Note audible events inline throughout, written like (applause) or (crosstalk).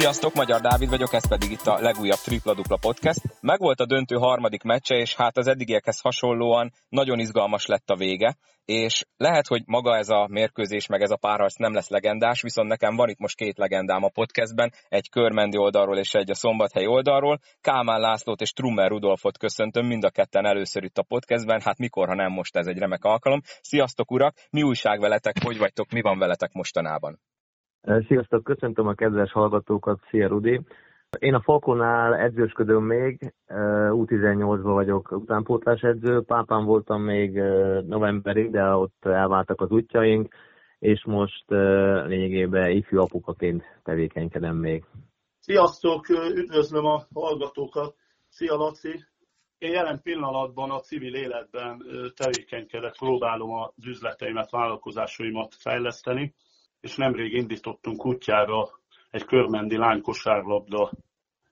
Sziasztok, Magyar Dávid vagyok, ez pedig itt a legújabb Tripla Dupla Podcast. Megvolt a döntő harmadik meccse, és hát az eddigiekhez hasonlóan nagyon izgalmas lett a vége, és lehet, hogy maga ez a mérkőzés, meg ez a párharc nem lesz legendás, viszont nekem van itt most két legendám a podcastben, egy körmendi oldalról és egy a szombathely oldalról. Kálmán Lászlót és Trummer Rudolfot köszöntöm mind a ketten először itt a podcastben, hát mikor, ha nem most ez egy remek alkalom. Sziasztok urak, mi újság veletek, hogy vagytok, mi van veletek mostanában? Sziasztok, köszöntöm a kedves hallgatókat, szia Rudi! Én a Falkonál edzősködöm még, U18-ban vagyok utánpótlás edző, pápán voltam még novemberig, de ott elváltak az útjaink, és most lényegében ifjú apukaként tevékenykedem még. Sziasztok, üdvözlöm a hallgatókat! Szia Laci! Én jelen pillanatban a civil életben tevékenykedek, próbálom az üzleteimet, vállalkozásaimat fejleszteni és nemrég indítottunk útjára egy körmendi lánykosárlabda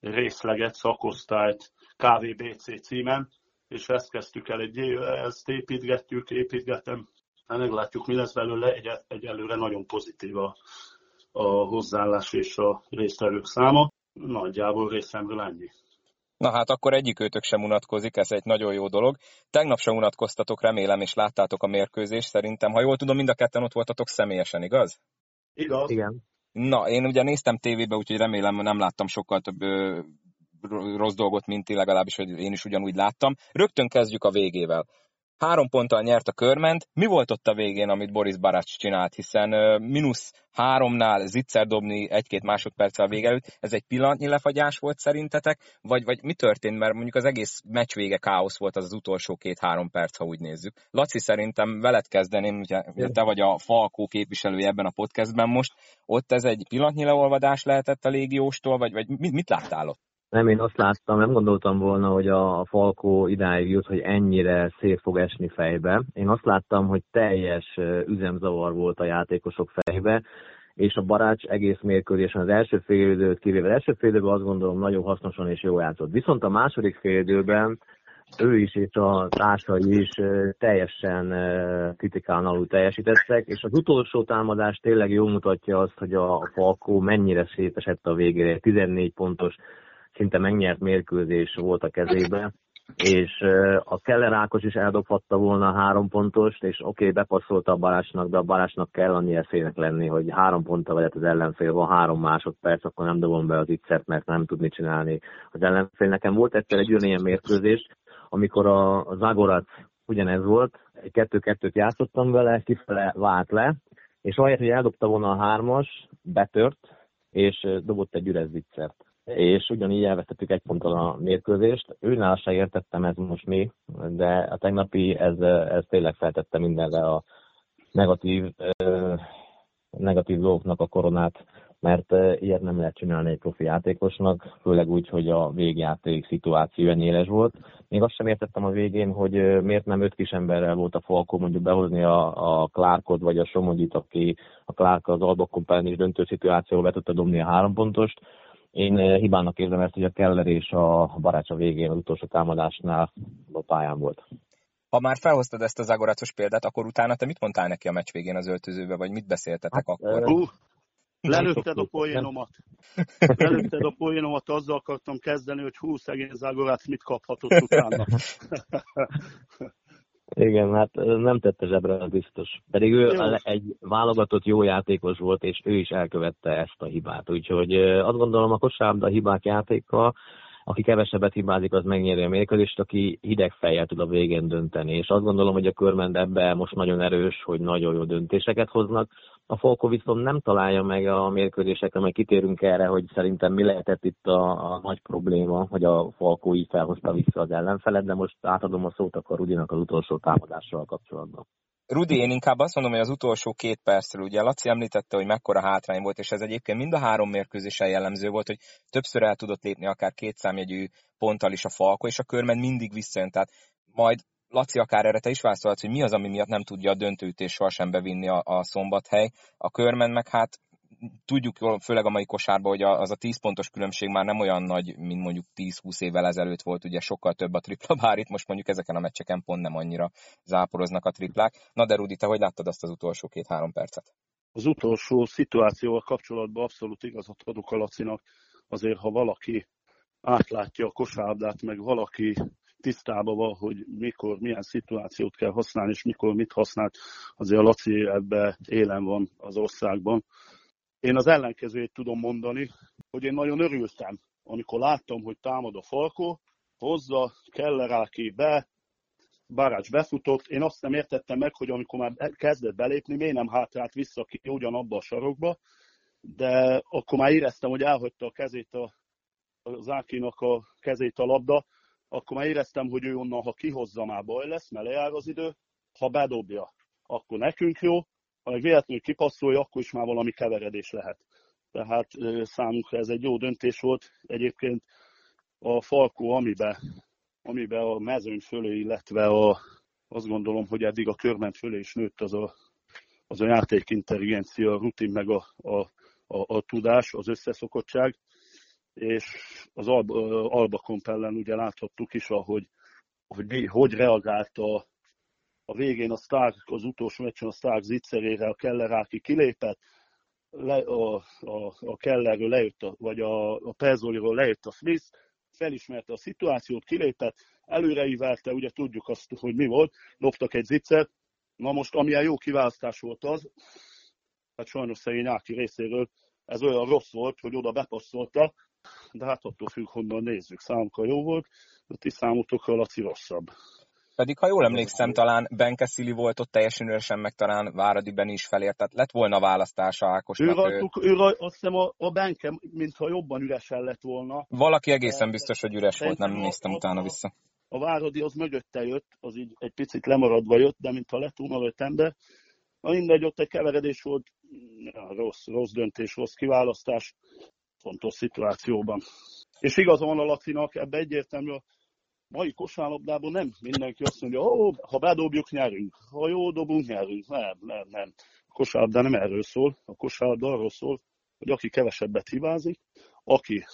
részleget, szakosztályt KVBC címen, és ezt kezdtük el egy éve, ezt építgettük, építgetem, hát meglátjuk, mi lesz belőle, egy, egyelőre nagyon pozitív a, a hozzáállás és a résztvevők száma. Nagyjából részemről ennyi. Na hát akkor egyik őtök sem unatkozik, ez egy nagyon jó dolog. Tegnap sem unatkoztatok, remélem, és láttátok a mérkőzést. Szerintem, ha jól tudom, mind a ketten ott voltatok személyesen, igaz? Igaz? Igen. Na, én ugye néztem tévébe, úgyhogy remélem nem láttam sokkal több ö, rossz dolgot, mint ti, legalábbis, hogy én is ugyanúgy láttam. Rögtön kezdjük a végével. Három ponttal nyert a körment. Mi volt ott a végén, amit Boris Baracs csinált? Hiszen mínusz háromnál zicser dobni egy-két másodperccel vége előtt, ez egy pillanatnyi lefagyás volt szerintetek? Vagy, vagy mi történt? Mert mondjuk az egész meccs vége káosz volt az az utolsó két-három perc, ha úgy nézzük. Laci, szerintem veled kezdeném, ugye, ugye te vagy a Falkó képviselője ebben a podcastben most. Ott ez egy pillanatnyi leolvadás lehetett a légióstól, vagy, vagy mit, mit láttál ott? Nem, én azt láttam, nem gondoltam volna, hogy a Falkó idáig jut, hogy ennyire szét fog esni fejbe. Én azt láttam, hogy teljes üzemzavar volt a játékosok fejbe, és a Barács egész mérkőzésen az első fél időt kivéve. Az első fél időben azt gondolom nagyon hasznosan és jól játszott. Viszont a második fél időben ő is és a társai is teljesen kritikán alul teljesítettek, és az utolsó támadás tényleg jól mutatja azt, hogy a Falkó mennyire szétesett a végére. 14 pontos szinte megnyert mérkőzés volt a kezébe, és a Keller Ákos is eldobhatta volna a három pontost, és oké, okay, bepasszolta a Balásnak, de a Balásnak kell annyi eszének lenni, hogy három ponttal vagy az ellenfél, van három másodperc, akkor nem dobom be az ittszert, mert nem tudni csinálni az ellenfél. Nekem volt egyszer egy olyan mérkőzés, amikor a, Zagorat ugyanez volt, kettő-kettőt játszottam vele, kifele vált le, és ahelyett, hogy eldobta volna a hármas, betört, és dobott egy üres viccert és ugyanígy elvesztettük egy ponttal a mérkőzést. Őnál se értettem ez most mi, de a tegnapi ez, ez tényleg feltette mindenre a negatív, negatív dolgoknak a koronát, mert ilyet nem lehet csinálni egy profi játékosnak, főleg úgy, hogy a végjáték szituáció ennyire volt. Még azt sem értettem a végén, hogy miért nem öt kis emberrel volt a Falkó mondjuk behozni a, a Clarkot vagy a Somogyit, aki a Clark az Albok is döntő szituációval be tudta dobni a három pontost, én eh, hibának érzem ezt, hogy a Keller és a Barács a végén az utolsó támadásnál a pályán volt. Ha már felhoztad ezt az Agoracos példát, akkor utána te mit mondtál neki a meccs végén az öltözőbe, vagy mit beszéltetek hát, akkor? Uh, lelőtted a poénomat. Lelőtted a poénomat, azzal akartam kezdeni, hogy hú, szegény Zagorác mit kaphatott utána. (laughs) Igen, hát nem tette zsebre, az biztos. Pedig ő jó. egy válogatott jó játékos volt, és ő is elkövette ezt a hibát. Úgyhogy azt gondolom a kosárlabda hibák játéka, aki kevesebbet hibázik, az megnyeri a mérkőzést, aki hideg fejjel tud a végén dönteni. És azt gondolom, hogy a körmend ebbe most nagyon erős, hogy nagyon jó döntéseket hoznak. A Folko viszont nem találja meg a mérkőzésekre, majd kitérünk erre, hogy szerintem mi lehetett itt a, a nagy probléma, hogy a Falkó így felhozta vissza az ellenfelet, de most átadom a szót akkor Rudinak az utolsó támadással kapcsolatban. Rudi, én inkább azt mondom, hogy az utolsó két percről, ugye Laci említette, hogy mekkora hátrány volt, és ez egyébként mind a három mérkőzésen jellemző volt, hogy többször el tudott lépni akár két számjegyű ponttal is a Falko, és a körmen mindig visszajön. Tehát majd Laci, akár erre te is válaszolhatsz, hogy mi az, ami miatt nem tudja a döntőütés sohasem bevinni a, a szombathely. A körmen meg hát tudjuk főleg a mai kosárban, hogy az a 10 pontos különbség már nem olyan nagy, mint mondjuk 10-20 évvel ezelőtt volt, ugye sokkal több a tripla, bár itt most mondjuk ezeken a meccseken pont nem annyira záporoznak a triplák. Na de Rudi, te hogy láttad azt az utolsó két-három percet? Az utolsó szituációval kapcsolatban abszolút igazat adok a Lacinak. Azért, ha valaki átlátja a kosárlabdát, meg valaki tisztában van, hogy mikor, milyen szituációt kell használni, és mikor mit használt, azért a Laci ebbe élen van az országban. Én az ellenkezőjét tudom mondani, hogy én nagyon örültem, amikor láttam, hogy támad a Falkó, hozza, Kelleráki be, Barács befutott. Én azt nem értettem meg, hogy amikor már kezdett belépni, miért nem hátrált vissza ki ugyanabba a sarokba, de akkor már éreztem, hogy elhagyta a kezét a, a Zákinak a kezét a labda, akkor már éreztem, hogy ő onnan, ha kihozza, már baj lesz, mert lejár az idő, ha bedobja, akkor nekünk jó, ha meg véletlenül kipasszolja, akkor is már valami keveredés lehet. Tehát számunkra ez egy jó döntés volt. Egyébként a Falkó, amiben, amiben a mezőny fölé, illetve a, azt gondolom, hogy eddig a körment fölé is nőtt az a, az a játékintelligencia, a rutin, meg a, a, a, a tudás, az összeszokottság, és az Alba, Alba Kompellen ugye láthattuk is, ahogy, hogy hogy reagált a, a végén a Stark, az utolsó meccsen a Stark zicserére, a Kelleráki kilépett, le, a, a, a Kellerről lejött, a, vagy a, a Perzoliról lejött a Smith, felismerte a szituációt, kilépett, előreívelte, ugye tudjuk azt, hogy mi volt, loptak egy ziccert, na most amilyen jó kiválasztás volt az, hát sajnos szegény Áki részéről ez olyan rossz volt, hogy oda bepasszolta, de hát attól függ, honnan nézzük. Számukra jó volt, de ti számotokra Laci rosszabb. Pedig, ha jól emlékszem, talán Benkeszili volt ott teljesen üresen, meg talán Váradiben is felért, tehát lett volna választása Ákosnak. Ő, rajtuk, ő, raj, azt hiszem a, a Benke, mintha jobban üresen lett volna. Valaki egészen biztos, hogy üres volt, nem néztem a, utána vissza. A Váradi az mögötte jött, az így egy picit lemaradva jött, de mintha lett volna öt ember. Na mindegy, ott egy keveredés volt, ja, rossz, rossz döntés, rossz kiválasztás, fontos szituációban. És igaza van a Lacinak, ebbe egyértelmű mai kosárlabdában nem mindenki azt mondja, ó, ha bedobjuk, nyerünk. Ha jó dobunk, nyerünk. Nem, nem, nem. A kosárlabda nem erről szól. A kosárlabda arról szól, hogy aki kevesebbet hibázik, aki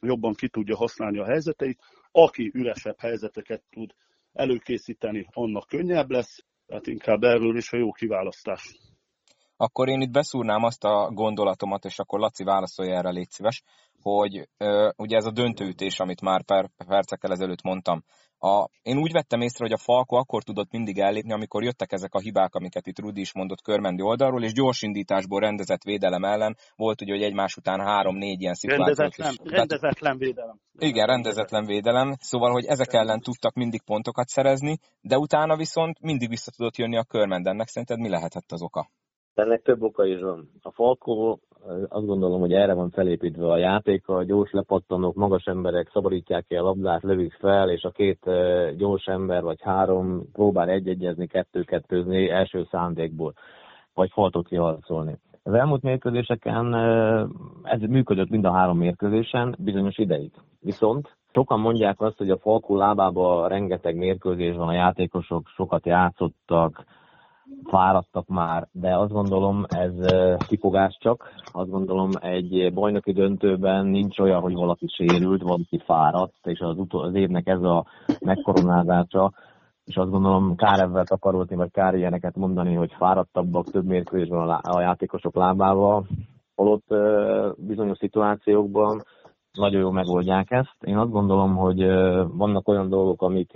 jobban ki tudja használni a helyzeteit, aki üresebb helyzeteket tud előkészíteni, annak könnyebb lesz, tehát inkább erről is a jó kiválasztás. Akkor én itt beszúrnám azt a gondolatomat, és akkor Laci válaszolja erre, légy szíves, hogy ö, ugye ez a döntőütés, amit már per, percekkel ezelőtt mondtam, a, én úgy vettem észre, hogy a Falko akkor tudott mindig ellépni, amikor jöttek ezek a hibák, amiket itt Rudi is mondott körmendi oldalról, és gyors indításból rendezett védelem ellen volt ugye, hogy egymás után három-négy ilyen szituációt rendezetlen, is. Rendezetlen védelem. Igen, rendezetlen védelem, szóval, hogy ezek ellen tudtak mindig pontokat szerezni, de utána viszont mindig vissza tudott jönni a körmendennek. Szerinted mi lehetett az oka? Ennek több oka is van. A Falkó azt gondolom, hogy erre van felépítve a játék, a gyors lepattanók, magas emberek szabadítják ki a labdát, lövik fel, és a két gyors ember vagy három próbál egy-egyezni, kettő-kettőzni első szándékból, vagy faltot kiharcolni. Az elmúlt mérkőzéseken ez működött mind a három mérkőzésen bizonyos ideig. Viszont sokan mondják azt, hogy a Falkó lábában rengeteg mérkőzés van, a játékosok sokat játszottak, fáradtak már, de azt gondolom ez kifogás csak. Azt gondolom egy bajnoki döntőben nincs olyan, hogy valaki sérült, valaki fáradt, és az, utol, az évnek ez a megkoronázása, és azt gondolom kár ebben takarolni, vagy kár ilyeneket mondani, hogy fáradtabbak több mérkőzésben a, a játékosok lábával, holott bizonyos szituációkban nagyon jól megoldják ezt. Én azt gondolom, hogy vannak olyan dolgok, amik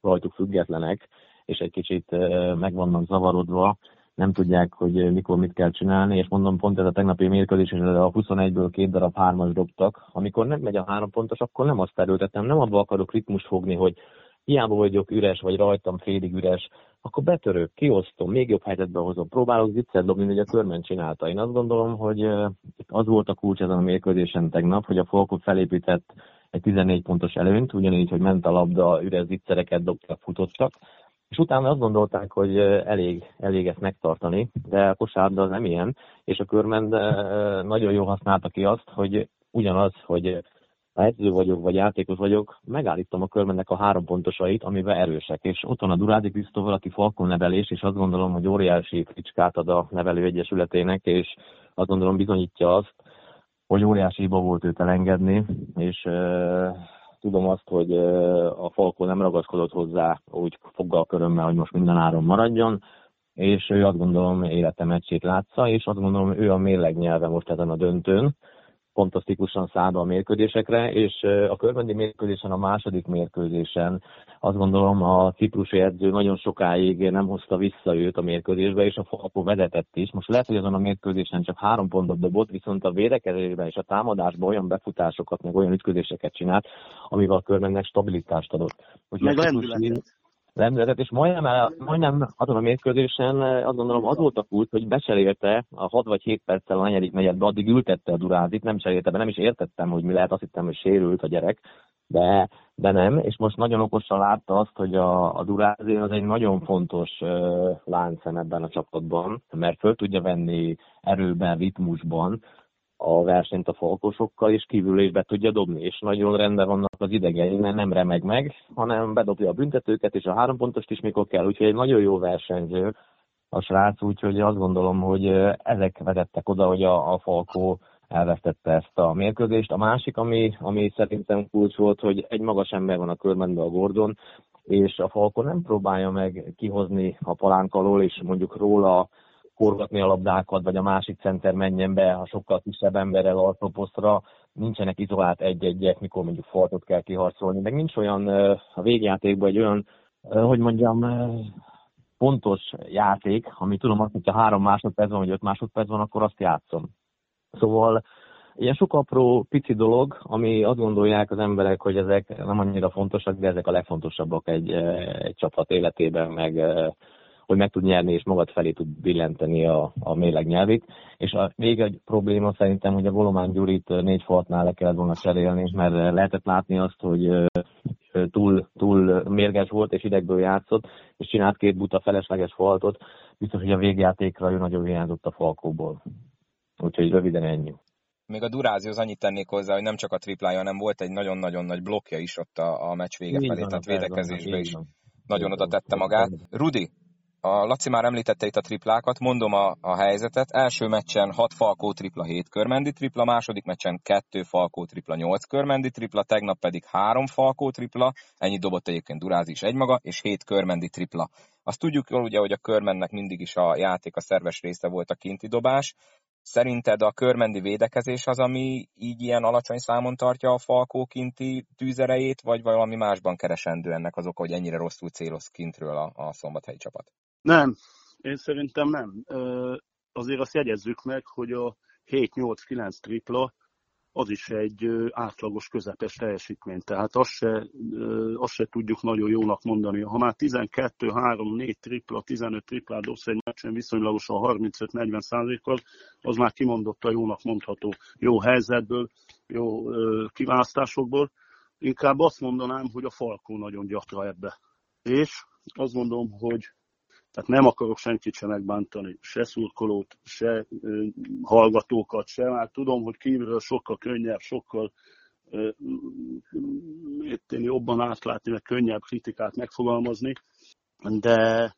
rajtuk függetlenek, és egy kicsit meg vannak zavarodva, nem tudják, hogy mikor mit kell csinálni, és mondom, pont ez a tegnapi mérkőzés, és a 21-ből két darab hármas dobtak. Amikor nem megy a három pontos, akkor nem azt erőltetem, nem abba akarok ritmus fogni, hogy hiába vagyok üres, vagy rajtam félig üres, akkor betörök, kiosztom, még jobb helyzetbe hozom, próbálok ziccet dobni, hogy a körben csinálta. Én azt gondolom, hogy az volt a kulcs ezen a mérkőzésen tegnap, hogy a Folkot felépített egy 14 pontos előnyt, ugyanígy, hogy ment a labda, üres zicsereket dobtak, futottak, és utána azt gondolták, hogy elég, elég ezt megtartani, de a kosárda az nem ilyen, és a körmend nagyon jól használta ki azt, hogy ugyanaz, hogy ha edző vagyok, vagy játékos vagyok, megállítom a körmennek a három pontosait, amivel erősek. És ott van a Durádi Krisztóval, aki Falkon nevelés, és azt gondolom, hogy óriási fricskát ad a nevelő egyesületének, és azt gondolom bizonyítja azt, hogy óriási hiba volt őt elengedni, és tudom azt, hogy a Falkó nem ragaszkodott hozzá úgy foggal körömmel, hogy most minden áron maradjon. és ő azt gondolom élete meccsét látsza, és azt gondolom ő a mérleg nyelve most ezen a döntőn, fantasztikusan száll a mérkőzésekre, és a körbendi mérkőzésen, a második mérkőzésen azt gondolom a ciprusi edző nagyon sokáig nem hozta vissza őt a mérkőzésbe, és a Falko vezetett is. Most lehet, hogy azon a mérkőzésen csak három pontot dobott, viszont a védekezésben és a támadásban olyan befutásokat, meg olyan ütközéseket csinált, amivel a körbennek stabilitást adott. Úgyhogy meg lendületet lendületet, és majdnem, majdnem azon a mérkőzésen eh, azt gondolom az volt a kult, hogy becserélte a 6 vagy 7 perccel a negyedik negyedbe, addig ültette a Durázit, nem cserélte be, nem is értettem, hogy mi lehet, azt hittem, hogy sérült a gyerek, de, de nem, és most nagyon okosan látta azt, hogy a, a Durázi az egy nagyon fontos uh, láncem ebben a csapatban, mert föl tudja venni erőben, ritmusban, a versenyt a falkosokkal, és kívül is be tudja dobni, és nagyon rendben vannak az idegei, mert nem remeg meg, hanem bedobja a büntetőket, és a három pontost is mikor kell, úgyhogy egy nagyon jó versenyző a srác, úgyhogy azt gondolom, hogy ezek vezettek oda, hogy a, a Falkó elvesztette ezt a mérkőzést. A másik, ami, ami szerintem kulcs volt, hogy egy magas ember van a körbenben a Gordon, és a Falkó nem próbálja meg kihozni a palánk alól, és mondjuk róla forgatni a labdákat, vagy a másik center menjen be a sokkal kisebb emberrel altoposztra, nincsenek izolált egy-egyek, mikor mondjuk faltot kell kiharcolni, meg nincs olyan a végjátékban egy olyan, hogy mondjam, pontos játék, ami tudom azt, hogyha három másodperc van, vagy öt másodperc van, akkor azt játszom. Szóval ilyen sok apró, pici dolog, ami azt gondolják az emberek, hogy ezek nem annyira fontosak, de ezek a legfontosabbak egy, egy csapat életében, meg hogy meg tud nyerni, és magad felé tud billenteni a, a méleg nyelvét. És a, még egy probléma szerintem, hogy a Volomán Gyurit négy faltnál le kellett volna cserélni, mert lehetett látni azt, hogy túl, túl mérges volt, és idegből játszott, és csinált két buta felesleges faltot. Biztos, hogy a végjátékra ő nagyon hiányzott a falkóból. Úgyhogy röviden ennyi. Még a Durázihoz annyit tennék hozzá, hogy nem csak a triplája, hanem volt egy nagyon-nagyon nagy blokkja is ott a, a meccs vége felé, tehát védekezésbe is nagyon oda tette magát. Rudi, a Laci már említette itt a triplákat, mondom a, a helyzetet. Első meccsen 6 Falkó tripla, 7 körmendi tripla, második meccsen 2 Falkó tripla, 8 körmendi tripla, tegnap pedig 3 Falkó tripla, ennyi dobott egyébként Durázi is egymaga, és 7 körmendi tripla. Azt tudjuk jól ugye, hogy a körmennek mindig is a játék a szerves része volt a kinti dobás. Szerinted a körmendi védekezés az, ami így ilyen alacsony számon tartja a Falkó kinti tűzerejét, vagy valami másban keresendő ennek az oka, hogy ennyire rosszul céloz kintről a, a szombathelyi csapat? Nem, én szerintem nem. Azért azt jegyezzük meg, hogy a 7-8-9 tripla az is egy átlagos közepes teljesítmény. Tehát azt se, azt se tudjuk nagyon jónak mondani. Ha már 12-3-4 tripla, 15 tripla dobsz egy meccsen viszonylagosan 35-40 százalékkal, az már kimondott a jónak mondható. Jó helyzetből, jó kiválasztásokból. Inkább azt mondanám, hogy a Falkó nagyon gyatra ebbe. És azt mondom, hogy tehát nem akarok senkit sem megbántani, se szurkolót, se ö, hallgatókat, se. Már tudom, hogy kívülről sokkal könnyebb, sokkal ö, jobban átlátni, meg könnyebb kritikát megfogalmazni, de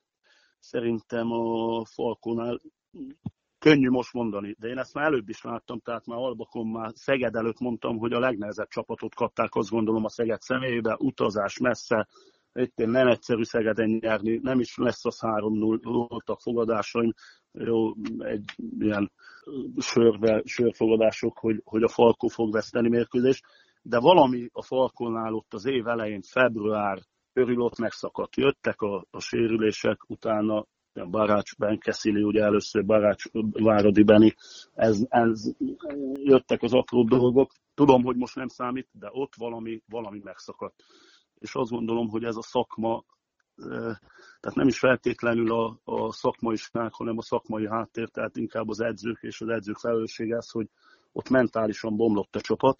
szerintem a Falkónál könnyű most mondani, de én ezt már előbb is láttam, tehát már Albakon már Szeged előtt mondtam, hogy a legnehezebb csapatot kapták, azt gondolom a Szeged személyébe, utazás messze, itt nem egyszerű Szegeden nyerni, nem is lesz az 3-0, voltak fogadásaim, jó, egy ilyen sörbe, sörfogadások, hogy, hogy a Falkó fog veszteni mérkőzést, de valami a Falkónál ott az év elején, február körül ott megszakadt. Jöttek a, a sérülések, utána Barács Benkeszili, ugye először Barács Váradi Beni, ez, ez, jöttek az apró dolgok. Tudom, hogy most nem számít, de ott valami, valami megszakadt és azt gondolom, hogy ez a szakma, tehát nem is feltétlenül a, a szakmaiság, hanem a szakmai háttér, tehát inkább az edzők és az edzők felelőssége az, hogy ott mentálisan bomlott a csapat,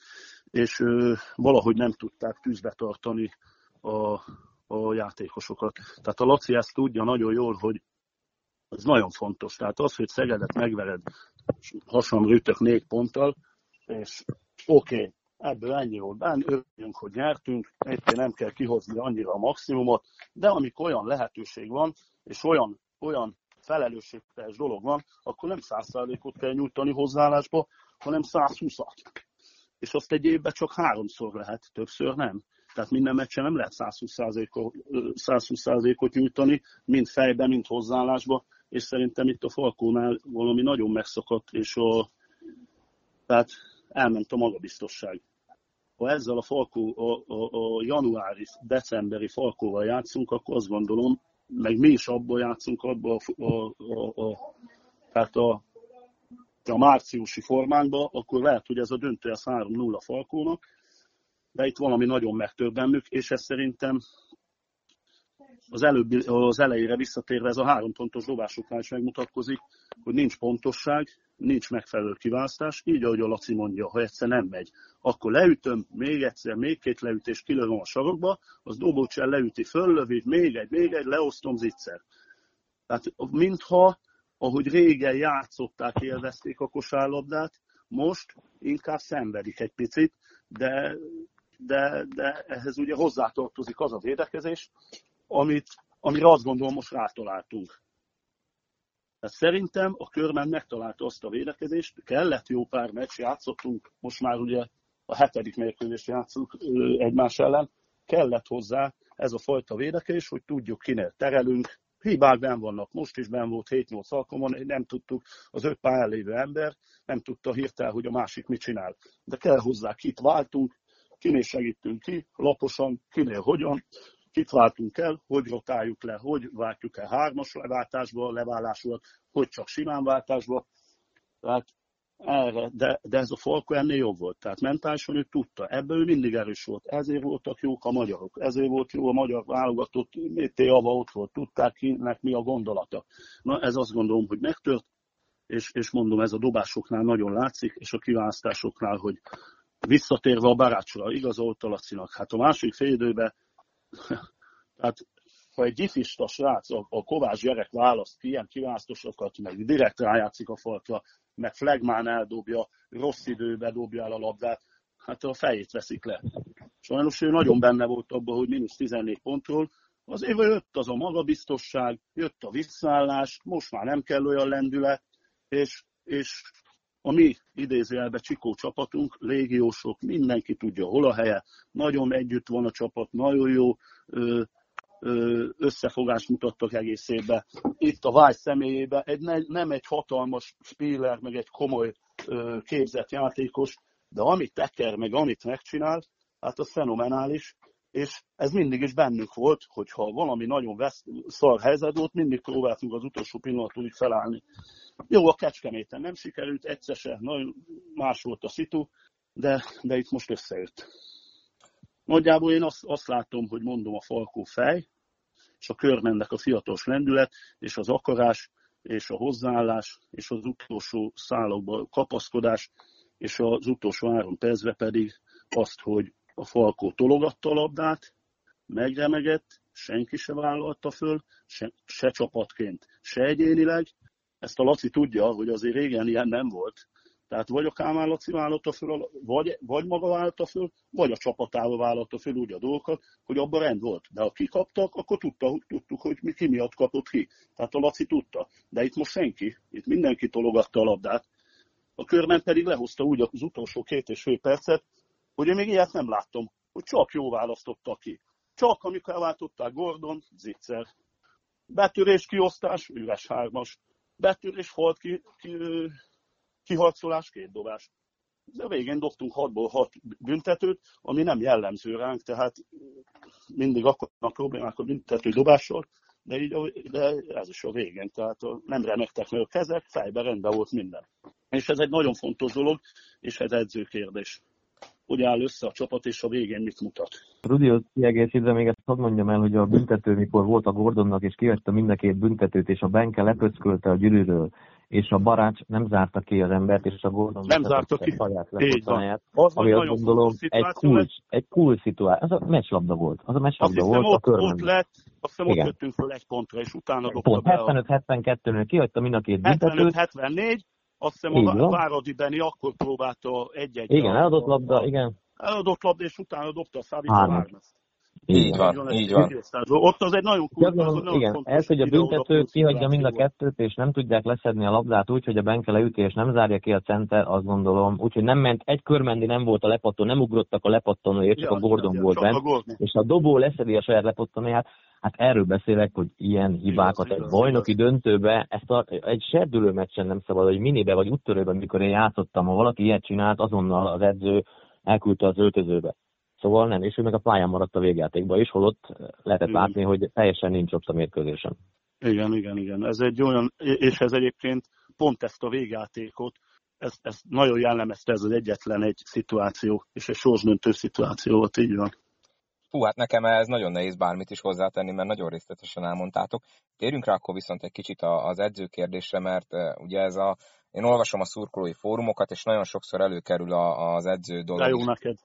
és valahogy nem tudták tűzbe tartani a, a játékosokat. Tehát a Laci ezt tudja nagyon jól, hogy ez nagyon fontos. Tehát az, hogy Szegedet megvered hasonló rütök négy ponttal, és oké, okay, ebből ennyi volt benne, örüljünk, hogy nyertünk, egyébként nem kell kihozni annyira a maximumot, de amikor olyan lehetőség van, és olyan, olyan felelősségteljes dolog van, akkor nem 100%-ot kell nyújtani hozzáállásba, hanem 120-at. És azt egy évben csak háromszor lehet, többször nem. Tehát minden meccsen nem lehet 120%-ot, 120 nyújtani, mind fejben, mind hozzáállásba, és szerintem itt a Falkónál valami nagyon megszakadt, és a, tehát elment a magabiztosság. Ha ezzel a, Falkó, a, a, a januári, decemberi Falkóval játszunk, akkor azt gondolom, meg mi is abból játszunk, abból a, a, a, a, tehát a, a márciusi formánkba, akkor lehet, hogy ez a döntő az 3-0 Falkónak, de itt valami nagyon megtör bennük, és ez szerintem az, előbbi, az elejére visszatérve ez a három pontos dobásoknál is megmutatkozik, hogy nincs pontosság, nincs megfelelő kiválasztás, így ahogy a Laci mondja, ha egyszer nem megy, akkor leütöm, még egyszer, még két leütés kilövöm a sarokba, az dobócsel leüti, föllövi, még egy, még egy, leosztom zicser. Tehát mintha, ahogy régen játszották, élvezték a kosárlabdát, most inkább szenvedik egy picit, de, de, de ehhez ugye hozzátartozik az a védekezés, amit, amire azt gondolom most rátaláltunk. Tehát szerintem a körben megtalálta azt a védekezést, kellett jó pár meccs, játszottunk, most már ugye a hetedik mérkőzést játszunk egymás ellen, kellett hozzá ez a fajta védekezés, hogy tudjuk kinél terelünk, hibák ben vannak, most is ben volt 7-8 alkalommal, nem tudtuk, az öt pályán lévő ember nem tudta hirtelen, hogy a másik mit csinál. De kell hozzá, kit váltunk, kinél segítünk ki, laposan, kinél hogyan, kit váltunk el, hogy rotáljuk le, hogy váltjuk el hármas leváltásba, leválásról, hogy csak simán váltásba. Tehát erre, de, de ez a Falko ennél jobb volt. Tehát mentálisan ő tudta, ebből ő mindig erős volt. Ezért voltak jók a magyarok, ezért volt jó a magyar válogatott, Java ott volt, tudták kinek mi a gondolata. Na ez azt gondolom, hogy megtört, és, és mondom, ez a dobásoknál nagyon látszik, és a kiválasztásoknál, hogy visszatérve a barácsra, igazolt a Lacinak. Hát a másik fél időben (laughs) tehát ha egy gifista srác, a, a Kovács gyerek választ ki ilyen kiválasztósokat, meg direkt rájátszik a faltra, meg flagmán eldobja, rossz időbe dobja el a labdát, hát a fejét veszik le. Sajnos ő nagyon benne volt abban, hogy mínusz 14 pontról, azért jött az a magabiztosság, jött a visszaállás, most már nem kell olyan lendület, és, és a mi idézőjelben Csikó csapatunk, légiósok, mindenki tudja, hol a helye, nagyon együtt van a csapat, nagyon jó összefogást mutattak egész évben. Itt a Vágy személyében egy, nem egy hatalmas spiller, meg egy komoly képzett játékos, de amit teker, meg amit megcsinál, hát az fenomenális, és ez mindig is bennük volt, hogyha valami nagyon vesz, szar helyzet volt, mindig próbáltunk az utolsó pillanatig felállni. Jó, a Kecskeméten nem sikerült, egyszer se, nagyon más volt a szitu, de, de itt most összejött. Nagyjából én azt, azt látom, hogy mondom a Falkó fej, és a körmennek a fiatalos lendület, és az akarás, és a hozzáállás, és az utolsó szálokba kapaszkodás, és az utolsó három percben pedig azt, hogy a Falkó tologatta a labdát, megremegett, senki se vállalta föl, se, se csapatként, se egyénileg. Ezt a Laci tudja, hogy azért régen ilyen nem volt. Tehát vagy a Kálmán Laci vállalta föl, vagy, vagy maga vállalta föl, vagy a csapatával vállalta föl úgy a dolgokat, hogy abban rend volt. De ha kikaptak, akkor tudta, tudtuk, hogy mi ki miatt kapott ki. Tehát a Laci tudta. De itt most senki, itt mindenki tologatta a labdát. A körben pedig lehozta úgy az utolsó két és fél percet, hogy én még ilyet nem láttam, hogy csak jó választotta ki. Csak amikor elváltották Gordon, zicser. Betörés, kiosztás, üres hármas. Betörés, halt ki, ki, kiharcolás, két dobás. De végén dobtunk 6-ból 6 büntetőt, ami nem jellemző ránk, tehát mindig akkor a problémák a büntető dobással, de, így, de ez is a végén, tehát nem remektek meg a kezek, fejben rendben volt minden. És ez egy nagyon fontos dolog, és ez edzőkérdés hogy áll össze a csapat, és a végén mit mutat. Rudi, ott kiegészítve még ezt hadd mondjam el, hogy a büntető, mikor volt a Gordonnak, és kivette mind a két büntetőt, és a Benke lepöckölte a gyűrűről, és a Barács nem zárta ki az embert, és a Gordon nem zárta ki. saját az ami azt gondolom egy kulcs, egy kulcs szituáció. Az a meccslabda volt. Az a meccslabda volt ott, a körben. Ott lett, azt hiszem ott jöttünk föl egy pontra, és utána dobta Pont, 75-72-nél kihagyta mind a két büntetőt. 75-74, azt hiszem a Váradi Beni akkor próbálta egy-egy. Igen, eladott labda, igen. Eladott labda, és utána dobta a Szávita Hármat. Így van, így van. Ott az egy nagyon kultúra, az Igen, ez, hogy a büntető kihagyja mind a kettőt, és nem tudják leszedni a labdát úgy, hogy a Benke leüti, és nem zárja ki a center, azt gondolom. Úgyhogy nem ment, egy körmendi nem volt a lepatton, nem ugrottak a lepattonóért, csak ja, a Gordon ja, volt bent. És a dobó leszedi a saját lepattonóját, Hát erről beszélek, hogy ilyen hibákat egy bajnoki döntőbe, ezt a, egy serdülő meccsen nem szabad, hogy minibe vagy úttörőben, mikor én játszottam, ha valaki ilyet csinált, azonnal az edző elküldte az öltözőbe. Szóval nem, és ő meg a pályán maradt a végjátékban is, holott lehetett igen. látni, hogy teljesen nincs ott a mérkőzésen. Igen, igen, igen. Ez egy olyan, és ez egyébként pont ezt a végjátékot, ez, ez nagyon jellemezte ez az egyetlen egy szituáció, és egy sorsdöntő szituáció volt, így van. Fú, hát nekem ez nagyon nehéz bármit is hozzátenni, mert nagyon részletesen elmondtátok. Térjünk rá akkor viszont egy kicsit az edzőkérdésre, mert ugye ez a, én olvasom a szurkolói fórumokat, és nagyon sokszor előkerül az edző dolog. De jó neked.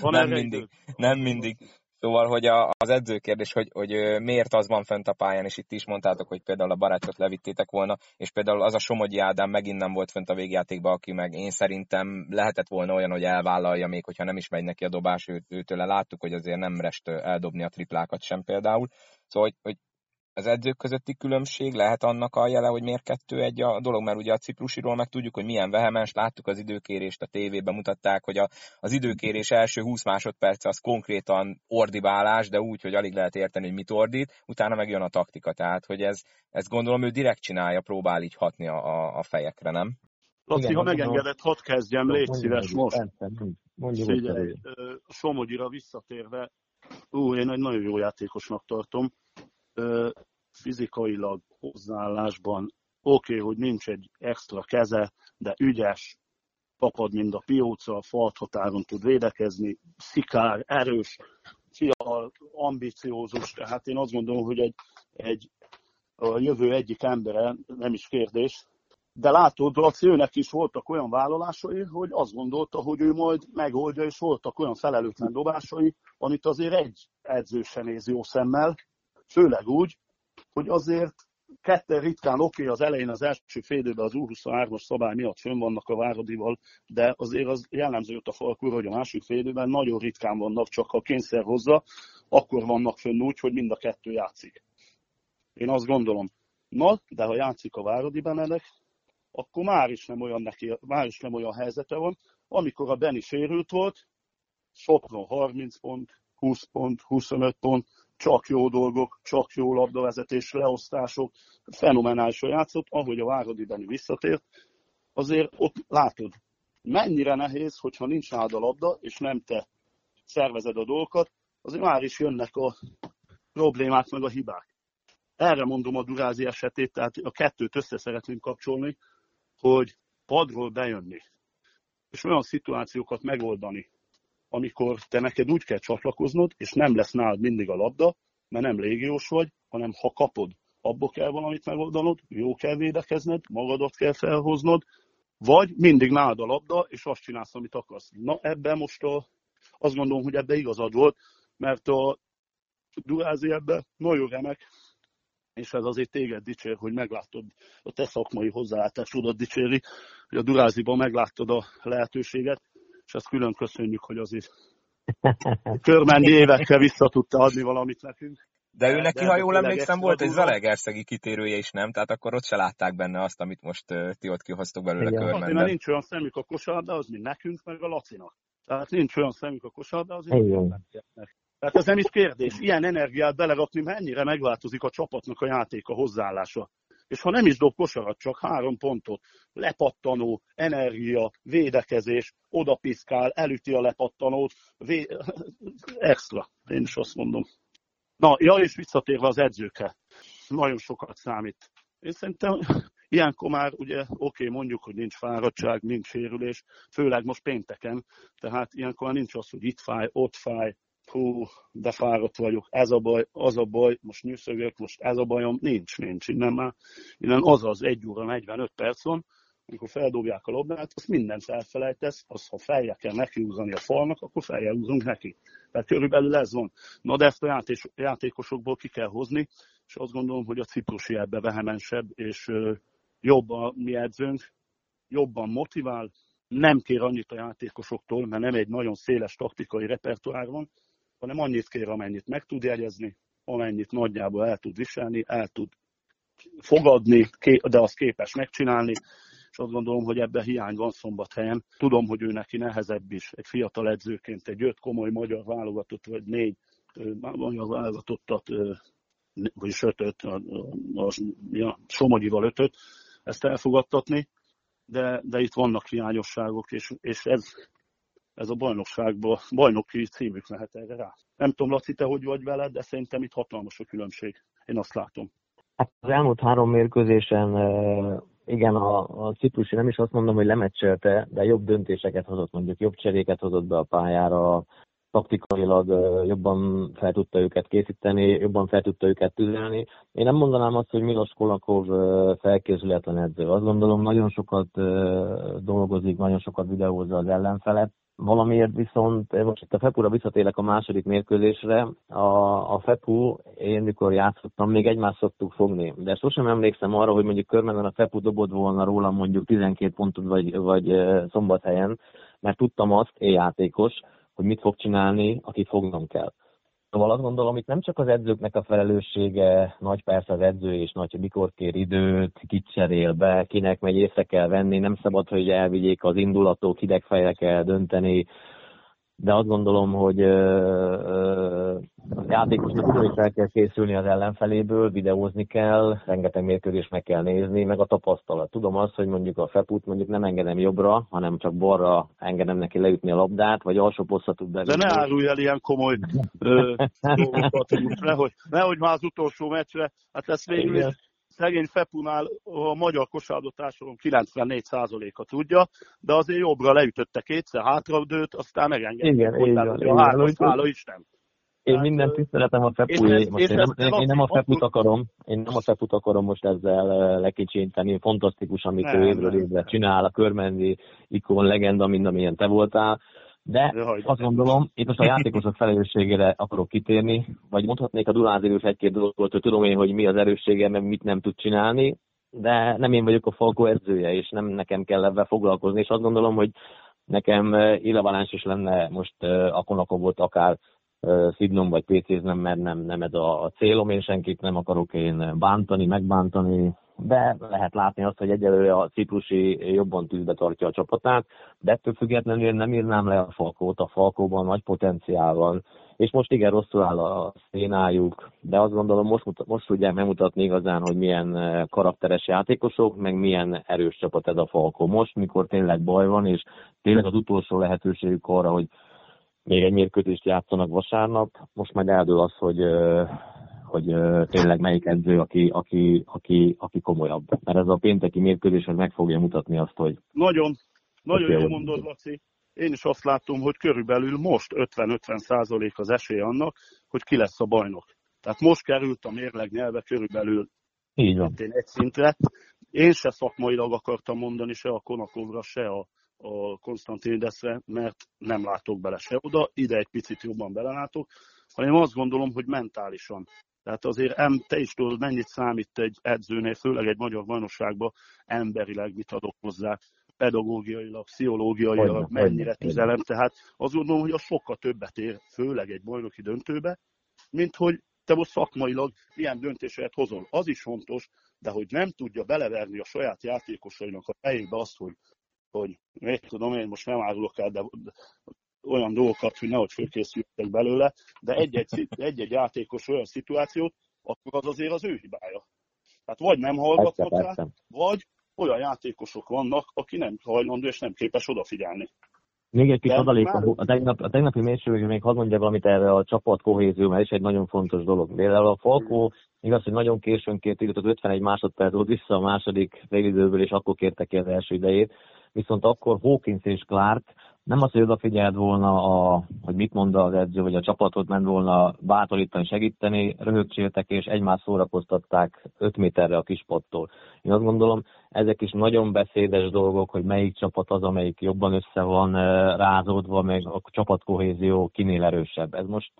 (laughs) nem mindig, nem mindig. Szóval, hogy a, az edzőkérdés, hogy, hogy miért az van fent a pályán, és itt is mondtátok, hogy például a barátot levittétek volna, és például az a Somogyi Ádám megint nem volt fent a végjátékban, aki meg én szerintem lehetett volna olyan, hogy elvállalja még, hogyha nem is megy neki a dobás, ő, őtőle láttuk, hogy azért nem rest eldobni a triplákat sem például. Szóval, hogy, hogy az edzők közötti különbség? Lehet annak a jele, hogy miért kettő egy a dolog, mert ugye a ciprusiról meg tudjuk, hogy milyen vehemens, láttuk az időkérést, a tévében mutatták, hogy a, az időkérés első 20 másodperc az konkrétan ordibálás, de úgy, hogy alig lehet érteni, hogy mit ordít, utána meg jön a taktika, tehát hogy ez, ezt gondolom ő direkt csinálja, próbál így hatni a, a, a fejekre, nem? Laci, ha megengedett, hadd kezdjem, légy szíves most. Figyelj, Somogyira visszatérve, ú, én egy nagyon jó játékosnak tartom, fizikailag, hozzáállásban oké, okay, hogy nincs egy extra keze, de ügyes, tapad, mint a pióca, falt határon tud védekezni, szikár, erős, fiatal, ambiciózus, tehát én azt gondolom, hogy egy, egy a jövő egyik embere, nem is kérdés, de látod, Laci, őnek is voltak olyan vállalásai, hogy azt gondolta, hogy ő majd megoldja, és voltak olyan felelőtlen dobásai, amit azért egy edző sem néz jó szemmel, főleg úgy, hogy azért ketten ritkán oké, okay, az elején az első félidőben az U23-as szabály miatt fönn vannak a Váradival, de azért az jellemző jött a falkúra, hogy a másik félidőben nagyon ritkán vannak, csak ha kényszer hozza, akkor vannak fönn úgy, hogy mind a kettő játszik. Én azt gondolom. Na, de ha játszik a Váradi Benedek, akkor már is nem olyan neki, már is nem olyan helyzete van. Amikor a Beni sérült volt, Sopron 30 pont, 20 pont, 25 pont, csak jó dolgok, csak jó labdavezetés, leosztások, fenomenálisan játszott, ahogy a Váradi Beni visszatért, azért ott látod, mennyire nehéz, hogyha nincs nálad a labda, és nem te szervezed a dolgokat, azért már is jönnek a problémák, meg a hibák. Erre mondom a Durázi esetét, tehát a kettőt össze szeretném kapcsolni, hogy padról bejönni, és olyan szituációkat megoldani, amikor te neked úgy kell csatlakoznod, és nem lesz nálad mindig a labda, mert nem légiós vagy, hanem ha kapod, abból kell valamit megoldanod, jó kell védekezned, magadat kell felhoznod, vagy mindig nálad a labda, és azt csinálsz, amit akarsz. Na ebben most a, azt gondolom, hogy ebben igazad volt, mert a Durázi ebben nagyon remek, és ez azért téged dicsér, hogy megláttad a te szakmai hozzáállásodat dicséri, hogy a Duráziban megláttad a lehetőséget, és ezt külön köszönjük, hogy azért (laughs) körmendi évekkel vissza tudta adni valamit nekünk. De ő neki, ha jól emlékszem, volt egy Zalegerszegi kitérője is, nem? Tehát akkor ott se látták benne azt, amit most uh, ti ott kihoztok belőle Igen. körmenben. Azért, mert nincs olyan szemük a az mint nekünk, meg a Lacinak. Tehát nincs olyan szemük a kosárba, az mint Tehát ez nem is kérdés. Ilyen energiát belerakni, mennyire megváltozik a csapatnak a játéka hozzáállása és ha nem is dob kosarat, csak három pontot, lepattanó, energia, védekezés, odapiszkál, elüti a lepattanót, vé... (laughs) extra, én is azt mondom. Na, ja, és visszatérve az edzőkre, nagyon sokat számít. Én szerintem (laughs) ilyenkor már ugye oké, okay, mondjuk, hogy nincs fáradtság, nincs sérülés, főleg most pénteken, tehát ilyenkor már nincs az, hogy itt fáj, ott fáj, hú, de fáradt vagyok, ez a baj, az a baj, most nyűszögök, most ez a bajom, nincs, nincs, innen már, innen az az 1 óra 45 perc van, amikor feldobják a labdát, azt mindent elfelejtesz, az ha fejjel kell nekiúzani a falnak, akkor fejjel húzunk neki. Tehát körülbelül ez van. Na de ezt a játék, játékosokból ki kell hozni, és azt gondolom, hogy a ciprusi ebbe vehemensebb, és jobb a mi edzőnk, jobban motivál, nem kér annyit a játékosoktól, mert nem egy nagyon széles taktikai repertoár van, hanem annyit kér, amennyit meg tud jegyezni, amennyit nagyjából el tud viselni, el tud fogadni, de azt képes megcsinálni, és azt gondolom, hogy ebben hiány van szombathelyen. Tudom, hogy ő neki nehezebb is, egy fiatal edzőként, egy öt komoly magyar válogatott, vagy négy magyar válogatottat, vagyis ötöt, a, a, a, a Somogyival ötöt, ezt elfogadtatni, de, de itt vannak hiányosságok, és, és ez, ez a bajnokságban, bajnoki címük lehet erre rá. Nem tudom, Laci, te hogy vagy veled, de szerintem itt hatalmas a különbség. Én azt látom. Hát az elmúlt három mérkőzésen igen, a, a ciprusi nem is azt mondom, hogy lemecselte, de jobb döntéseket hozott, mondjuk jobb cseréket hozott be a pályára, taktikailag jobban fel tudta őket készíteni, jobban fel tudta őket tüzelni. Én nem mondanám azt, hogy Milos Kolakov felkészületlen edző. Azt gondolom, nagyon sokat dolgozik, nagyon sokat videózza az ellenfelet, Valamiért viszont, most itt a Fepura visszatérek a második mérkőzésre, a, a Fepu, én mikor játszottam, még egymást szoktuk fogni, de sosem emlékszem arra, hogy mondjuk körmenden a Fepu dobott volna róla mondjuk 12 pontot vagy, vagy szombathelyen, mert tudtam azt, én játékos, hogy mit fog csinálni, akit fognom kell. Szóval azt gondolom, itt nem csak az edzőknek a felelőssége, nagy persze az edző és nagy, hogy mikor kér időt, kit cserél be, kinek megy észre kell venni, nem szabad, hogy elvigyék az indulatok, hideg fejre kell dönteni, de azt gondolom, hogy a játékosnak ugyanúgy fel kell készülni az ellenfeléből, videózni kell, rengeteg mérkőzést meg kell nézni, meg a tapasztalat. Tudom azt, hogy mondjuk a Feput mondjuk nem engedem jobbra, hanem csak balra engedem neki leütni a labdát, vagy alsó posztra tud belőle. De ne árulj el ilyen komoly (laughs) dolgokat, nehogy, nehogy már az utolsó meccsre, hát ezt végül is szegény Fepunál a magyar kosárlabda társadalom 94%-a tudja, de azért jobbra leütötte kétszer, hátradőt, aztán megengedte. Igen, igen, igen, igen, hála, hála Isten. Én hát, minden tiszteletem a Fepué, most én, nem, én, én nem a Feput akarom, én nem a Feput akarom most ezzel lekicsinteni, fantasztikus, amit nem, ő évről évre csinál, a körmendi ikon, legenda, mind amilyen te voltál, de azt gondolom, itt most a játékosok felelősségére akarok kitérni, vagy mondhatnék a Duláziról egy-két dolgot, hogy tudom én, hogy mi az erőssége, meg mit nem tud csinálni, de nem én vagyok a Falkó edzője, és nem nekem kell ebben foglalkozni, és azt gondolom, hogy nekem Ilavaláns is lenne most a volt akár szidnom vagy pc nem, mert nem, nem ez a célom, én senkit nem akarok én bántani, megbántani, de lehet látni azt, hogy egyelőre a ciprusi jobban tűzbe tartja a csapatát, de ettől függetlenül én nem írnám le a Falkót, a Falkóban nagy potenciál van, és most igen rosszul áll a szénájuk, de azt gondolom most, most tudják megmutatni igazán, hogy milyen karakteres játékosok, meg milyen erős csapat ez a Falkó. Most, mikor tényleg baj van, és tényleg az utolsó lehetőségük arra, hogy még egy mérkőzést játszanak vasárnap, most majd eldől az, hogy hogy tényleg melyik edző, aki, aki, aki, aki komolyabb. Mert ez a pénteki mérkőzés az meg fogja mutatni azt, hogy... Nagyon, nagyon jó mondod, Laci. Én is azt látom, hogy körülbelül most 50-50 százalék az esély annak, hogy ki lesz a bajnok. Tehát most került a mérleg nyelve körülbelül Így van. egy szintre. Én se szakmailag akartam mondani se a Konakovra, se a, a Konstantinidesre, mert nem látok bele se oda, ide egy picit jobban belelátok, hanem azt gondolom, hogy mentálisan. Tehát azért em, te is tudod, mennyit számít egy edzőnél, főleg egy magyar bajnokságban emberileg mit adok hozzá, pedagógiailag, pszichológiailag, hogyne, mennyire tüzelem. Tehát azt gondolom, hogy a sokkal többet ér, főleg egy bajnoki döntőbe, mint hogy te most szakmailag milyen döntéseket hozol. Az is fontos, de hogy nem tudja beleverni a saját játékosainak a fejébe azt, hogy, hogy még tudom én, most nem árulok el, de olyan dolgokat, hogy nehogy fölkészültek belőle, de egy-egy, egy-egy játékos olyan szituációt, akkor az azért az ő hibája. Tehát vagy nem hallgatnak rá, vagy olyan játékosok vannak, aki nem hajlandó és nem képes odafigyelni. Még egy kis adalék, már... a, tegnap, a tegnapi mérségben még hadd mondja valamit erre a csapat kohézió, mert is egy nagyon fontos dolog. Például a Falkó, igaz, hogy nagyon későn kért időt, 51 másodperc volt vissza a második félidőből, és akkor kérte ki az első idejét. Viszont akkor Hawkins és Clark nem az, hogy odafigyelt volna, a, hogy mit mond az edző, vagy a csapatot ment volna bátorítani, segíteni, röhögcséltek és egymást szórakoztatták 5 méterre a kispottól. Én azt gondolom, ezek is nagyon beszédes dolgok, hogy melyik csapat az, amelyik jobban össze van rázódva, meg a csapatkohézió kinél erősebb. Ez most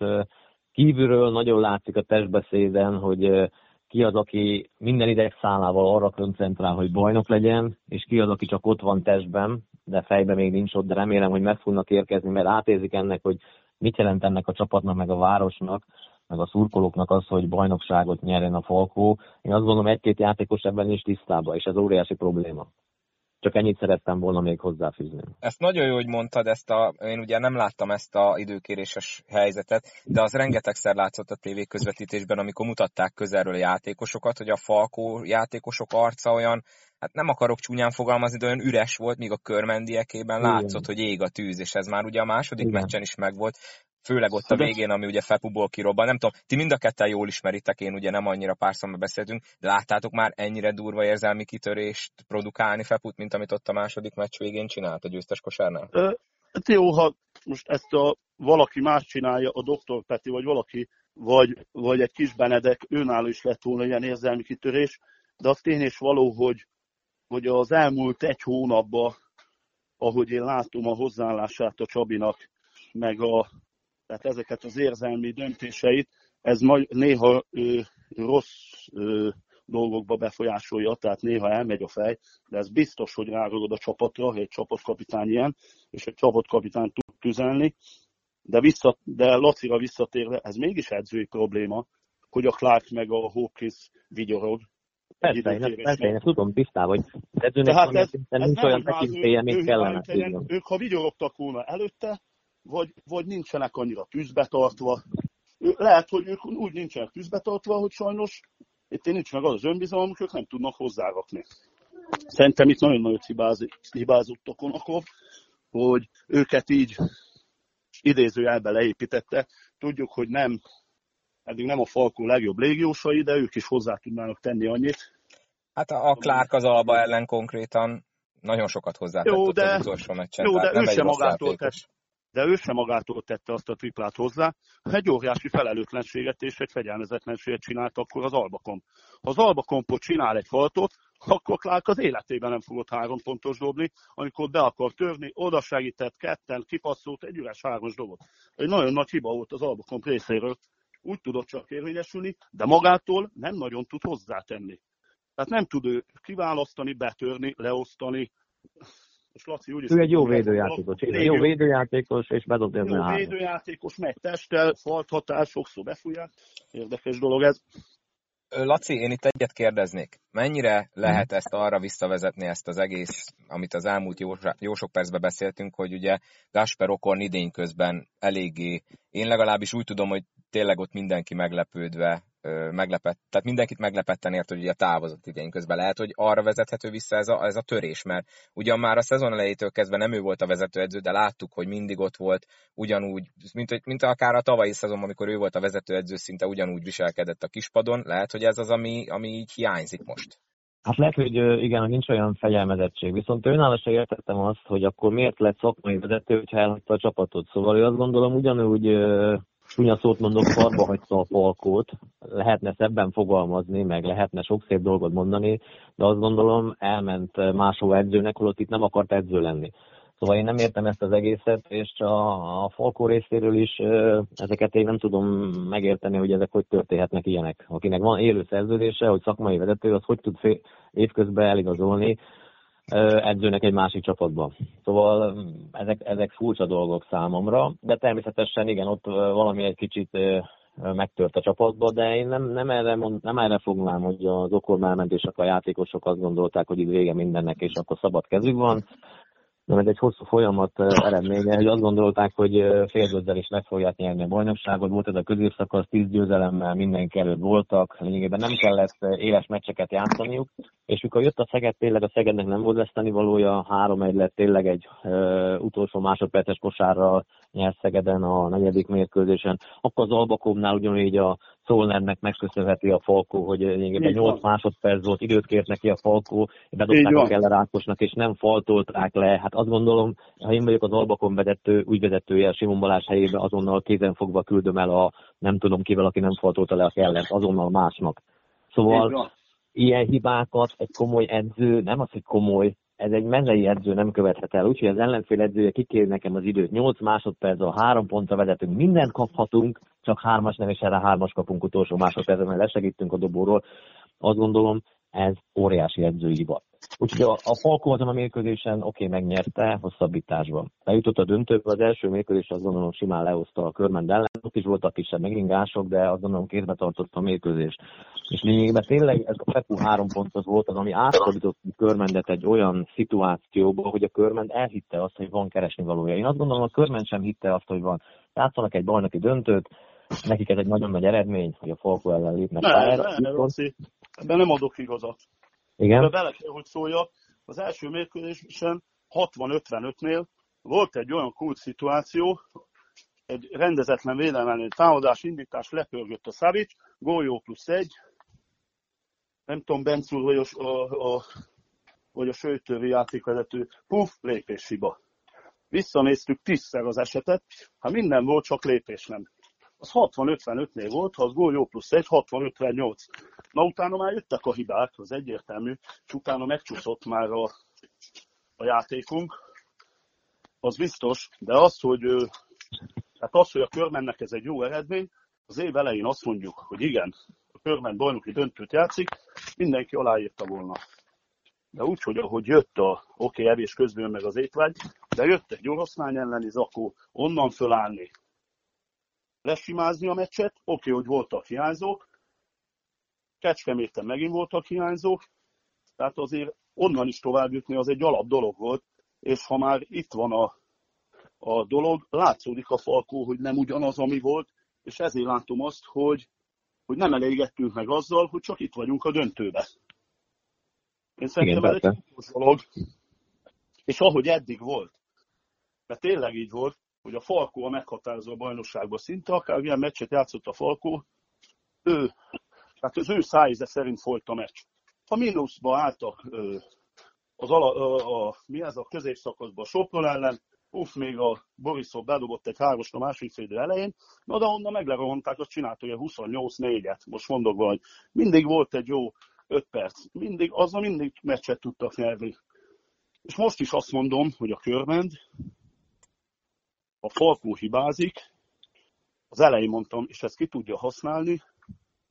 kívülről nagyon látszik a testbeszéden, hogy ki az, aki minden idegszálával arra koncentrál, hogy bajnok legyen, és ki az, aki csak ott van testben, de fejben még nincs ott, de remélem, hogy meg fognak érkezni, mert átérzik ennek, hogy mit jelent ennek a csapatnak, meg a városnak, meg a szurkolóknak az, hogy bajnokságot nyerjen a Falkó. Én azt gondolom, egy-két játékos ebben is tisztában, és ez óriási probléma. Csak ennyit szerettem volna még hozzáfűzni. Ezt nagyon jó, hogy mondtad, ezt a, én ugye nem láttam ezt a időkéréses helyzetet, de az rengetegszer látszott a tévé közvetítésben, amikor mutatták közelről a játékosokat, hogy a Falkó játékosok arca olyan, hát nem akarok csúnyán fogalmazni, de olyan üres volt, míg a körmendiekében látszott, hogy ég a tűz, és ez már ugye a második Igen. meccsen is megvolt főleg ott a végén, ami ugye Fepuból kirobban. Nem tudom, ti mind a ketten jól ismeritek, én ugye nem annyira párszomban beszéltünk, de láttátok már ennyire durva érzelmi kitörést produkálni Feput, mint amit ott a második meccs végén csinált a győztes kosárnál? Hát jó, ha most ezt a valaki más csinálja, a doktor Peti, vagy valaki, vagy, vagy egy kis Benedek, őnálló is lett volna ilyen érzelmi kitörés, de az tény és való, hogy, hogy az elmúlt egy hónapban, ahogy én látom a hozzáállását a Csabinak, meg a, tehát ezeket az érzelmi döntéseit, ez néha ö, rossz ö, dolgokba befolyásolja, tehát néha elmegy a fej, de ez biztos, hogy ráragod a csapatra, hogy egy csapatkapitány ilyen, és egy csapatkapitány tud tüzelni, de, vissza, de Lacira visszatérve, ez mégis edzői probléma, hogy a Clark meg a Hawkins vigyorog. Persze, én, persze, én tudom tisztában, hogy edzőnek Tehát ez, ez nincs olyan tekintélye, mint kellene. Ők, ha vigyorogtak volna előtte, vagy, vagy nincsenek annyira tűzbe tartva. Lehet, hogy ők úgy nincsenek tűzbe tartva, hogy sajnos itt nincs meg az az önbizalom, ők nem tudnak hozzárakni. Szerintem itt nagyon nagyot hibázott akkor, hogy őket így idézőjelbe leépítette. Tudjuk, hogy nem, eddig nem a Falkó legjobb légiósai, de ők is hozzá tudnának tenni annyit. Hát a, a Clark az Alba ellen konkrétan nagyon sokat hozzátett jó, de, az utolsó meccsen. Jó, de ő sem magától tett, de ő sem magától tette azt a triplát hozzá, egy óriási felelőtlenséget és egy fegyelmezetlenséget csinált akkor az Albakom. Ha az Albakompot csinál egy faltot, akkor Clark az életében nem fogott három pontos dobni, amikor be akar törni, oda segített ketten, kipasszolt egy üres hármas dobot. Egy nagyon nagy hiba volt az Albakomp részéről. Úgy tudott csak érvényesülni, de magától nem nagyon tud hozzátenni. Tehát nem tud ő kiválasztani, betörni, leosztani, és Laci úgy ő egy jó védőjátékos, egy jó védőjátékos, és bedobja a Jó védőjátékos, megy testtel, falthatás, sokszor befújják. Érdekes dolog ez. Laci, én itt egyet kérdeznék. Mennyire lehet ezt arra visszavezetni, ezt az egész, amit az elmúlt jó, jó sok percben beszéltünk, hogy ugye Gasper Okon idény közben eléggé, én legalábbis úgy tudom, hogy tényleg ott mindenki meglepődve meglepett, tehát mindenkit meglepetten ért, hogy ugye távozott idén közben. Lehet, hogy arra vezethető vissza ez a, ez a törés, mert ugyan már a szezon elejétől kezdve nem ő volt a vezetőedző, de láttuk, hogy mindig ott volt, ugyanúgy, mint, mint akár a tavalyi szezonban, amikor ő volt a vezetőedző, szinte ugyanúgy viselkedett a kispadon. Lehet, hogy ez az, ami, ami így hiányzik most. Hát lehet, hogy igen, nincs olyan fegyelmezettség. Viszont önálló se értettem azt, hogy akkor miért lett szakmai vezető, hogyha elhagyta a csapatot. Szóval ő azt gondolom ugyanúgy csúnya szót mondok, farba hagyta a falkót, lehetne szebben fogalmazni, meg lehetne sok szép dolgot mondani, de azt gondolom elment máshova edzőnek, holott itt nem akart edző lenni. Szóval én nem értem ezt az egészet, és a, a Falkó részéről is ezeket én nem tudom megérteni, hogy ezek hogy történhetnek ilyenek. Akinek van élő szerződése, hogy szakmai vezető, az hogy tud fél, évközben eligazolni, edzőnek egy másik csapatba. Szóval ezek, ezek furcsa dolgok számomra, de természetesen igen, ott valami egy kicsit megtört a csapatba, de én nem, nem, erre, mond, nem erre fognám, hogy az okor elment, és akkor a játékosok azt gondolták, hogy itt vége mindennek, és akkor szabad kezük van nem ez egy hosszú folyamat (laughs) eredménye, hogy azt gondolták, hogy félgőzzel is meg fogják nyerni a bajnokságot. Volt ez a középszakasz, tíz győzelemmel mindenki előtt voltak, lényegében nem kellett éles meccseket játszaniuk, és mikor jött a Szeged, tényleg a Szegednek nem volt veszteni valója, három egy lett tényleg egy uh, utolsó másodperces kosárral nyert Szegeden a negyedik mérkőzésen, akkor az Albakomnál ugyanígy a Szolnernek megköszönheti a Falkó, hogy lényegében 8 másodperc volt, időt kért neki a Falkó, bedobták a Keller Ákosnak, és nem faltolták le. Hát azt gondolom, ha én vagyok az Albakon vezető, úgy vezetője a Simon Balázs helyébe, azonnal kézen fogva küldöm el a nem tudom kivel, aki nem faltolta le a Kellert, azonnal másnak. Szóval ilyen hibákat egy komoly edző, nem az, hogy komoly, ez egy mezei edző nem követhet el, úgyhogy az ellenfél edzője kikér nekem az időt. 8 másodperc, a három pontra vezetünk, mindent kaphatunk, csak hármas nem, és erre hármas kapunk utolsó másodpercben, lesegítünk a dobóról. Azt gondolom, ez óriási edzői hiba. Úgyhogy a, a Falko azon a mérkőzésen oké, okay, megnyerte hosszabbításban. Bejutott a döntőbe, az első mérkőzés azt gondolom simán lehozta a körment ellen, ott is voltak kisebb megingások, de azt gondolom kézbe tartotta a mérkőzést. És lényegében tényleg ez a Pepu három pontos volt az, ami átfordított a körmendet egy olyan szituációba, hogy a körment elhitte azt, hogy van keresni valója. Én azt gondolom, a körment sem hitte azt, hogy van. Játszanak egy bajnoki döntőt, nekik ez egy nagyon nagy eredmény, hogy a Falko ellen lépnek ne, pályára. Ne, ne, ebben nem adok igazat. Igen? De bele kell, hogy szóljak, az első mérkőzésen 60-55-nél volt egy olyan kult szituáció, egy rendezetlen védelmelő támadás, indítás, lepörgött a Szavics, góljó plusz egy, nem tudom, Bencúr vagy a, a, a, vagy a sőtővi játékvezető, puf, lépéshiba. Visszanéztük tízszer az esetet, ha minden volt, csak lépés nem az 60-55-nél volt, ha az gól jó plusz 1, 60-58. Na utána már jöttek a hibák, az egyértelmű, és utána megcsúszott már a, a játékunk. Az biztos, de az, hogy, hát az, hogy a körmennek ez egy jó eredmény, az év elején azt mondjuk, hogy igen, a körmen bajnoki döntőt játszik, mindenki aláírta volna. De úgy, hogy ahogy jött a, oké, okay, evés közben meg az étvágy, de jött egy oroszlány elleni zakó, onnan fölállni, lesimázni a meccset. Oké, okay, hogy voltak hiányzók, Kecskeméten megint voltak hiányzók, tehát azért onnan is tovább jutni az egy alap dolog volt, és ha már itt van a, a dolog, látszódik a falkó, hogy nem ugyanaz, ami volt, és ezért látom azt, hogy, hogy nem elégettünk meg azzal, hogy csak itt vagyunk a döntőbe. Én szerintem Igen, ez egy dolog, és ahogy eddig volt, mert tényleg így volt, hogy a Falkó a meghatározó a bajnokságban szinte, akár ilyen meccset játszott a Falkó, ő, tehát az ő szájéze szerint folyt a meccs. Ha mínuszba álltak az ala, a, a, mi ez a középszakaszban Sopron ellen, uff, még a Borisov bedobott egy háros a másik fél elején, na de onnan meglerohanták, azt csinálta hogy 28-4-et, most mondok hogy mindig volt egy jó 5 perc, mindig, azzal mindig meccset tudtak nyerni. És most is azt mondom, hogy a körmend ha Falkó hibázik, az elején mondtam, és ezt ki tudja használni,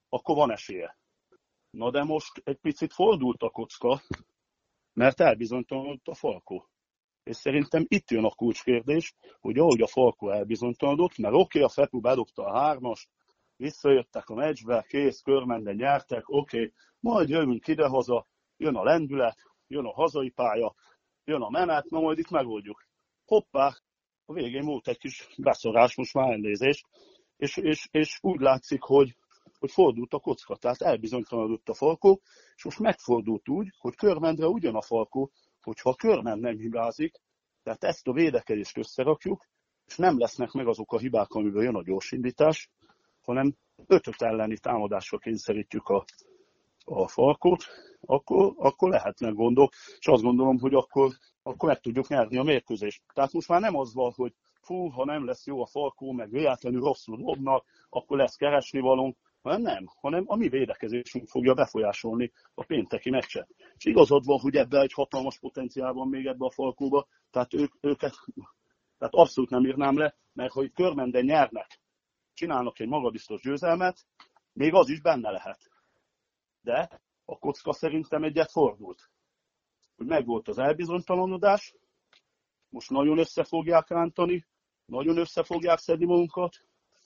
akkor van esélye. Na de most egy picit fordult a kocka, mert elbizonytalanodott a Falkó. És szerintem itt jön a kulcskérdés, hogy ahogy a Falkó elbizonytalanodott, mert oké, okay, a Fepu bedobta a hármast, visszajöttek a meccsbe, kész, körmenden nyertek, oké, okay, majd jövünk idehaza, jön a lendület, jön a hazai pálya, jön a menet, na majd itt megoldjuk. Hoppá, a végén volt egy kis beszorás, most már elnézést, és, és, és úgy látszik, hogy, hogy fordult a kocka, tehát elbizonytalanodott a falkó, és most megfordult úgy, hogy körmendre ugyan a falkó, hogyha a körmend nem hibázik, tehát ezt a védekezést összerakjuk, és nem lesznek meg azok a hibák, amiből jön a gyorsindítás, hanem ötöt elleni támadásra kényszerítjük a, a falkot, akkor, akkor lehetnek gondok, és azt gondolom, hogy akkor, akkor meg tudjuk nyerni a mérkőzést. Tehát most már nem az van, hogy fú, ha nem lesz jó a falkó, meg véletlenül rosszul dobnak, akkor lesz keresni valónk, hanem nem, hanem a mi védekezésünk fogja befolyásolni a pénteki meccset. És igazad van, hogy ebbe egy hatalmas potenciál van még ebbe a falkóba, tehát ők, őket tehát abszolút nem írnám le, mert hogy körmenden nyernek, csinálnak egy magabiztos győzelmet, még az is benne lehet. De a kocka szerintem egyet fordult. Hogy megvolt az elbizonytalanodás, most nagyon össze fogják rántani, nagyon össze fogják szedni magunkat,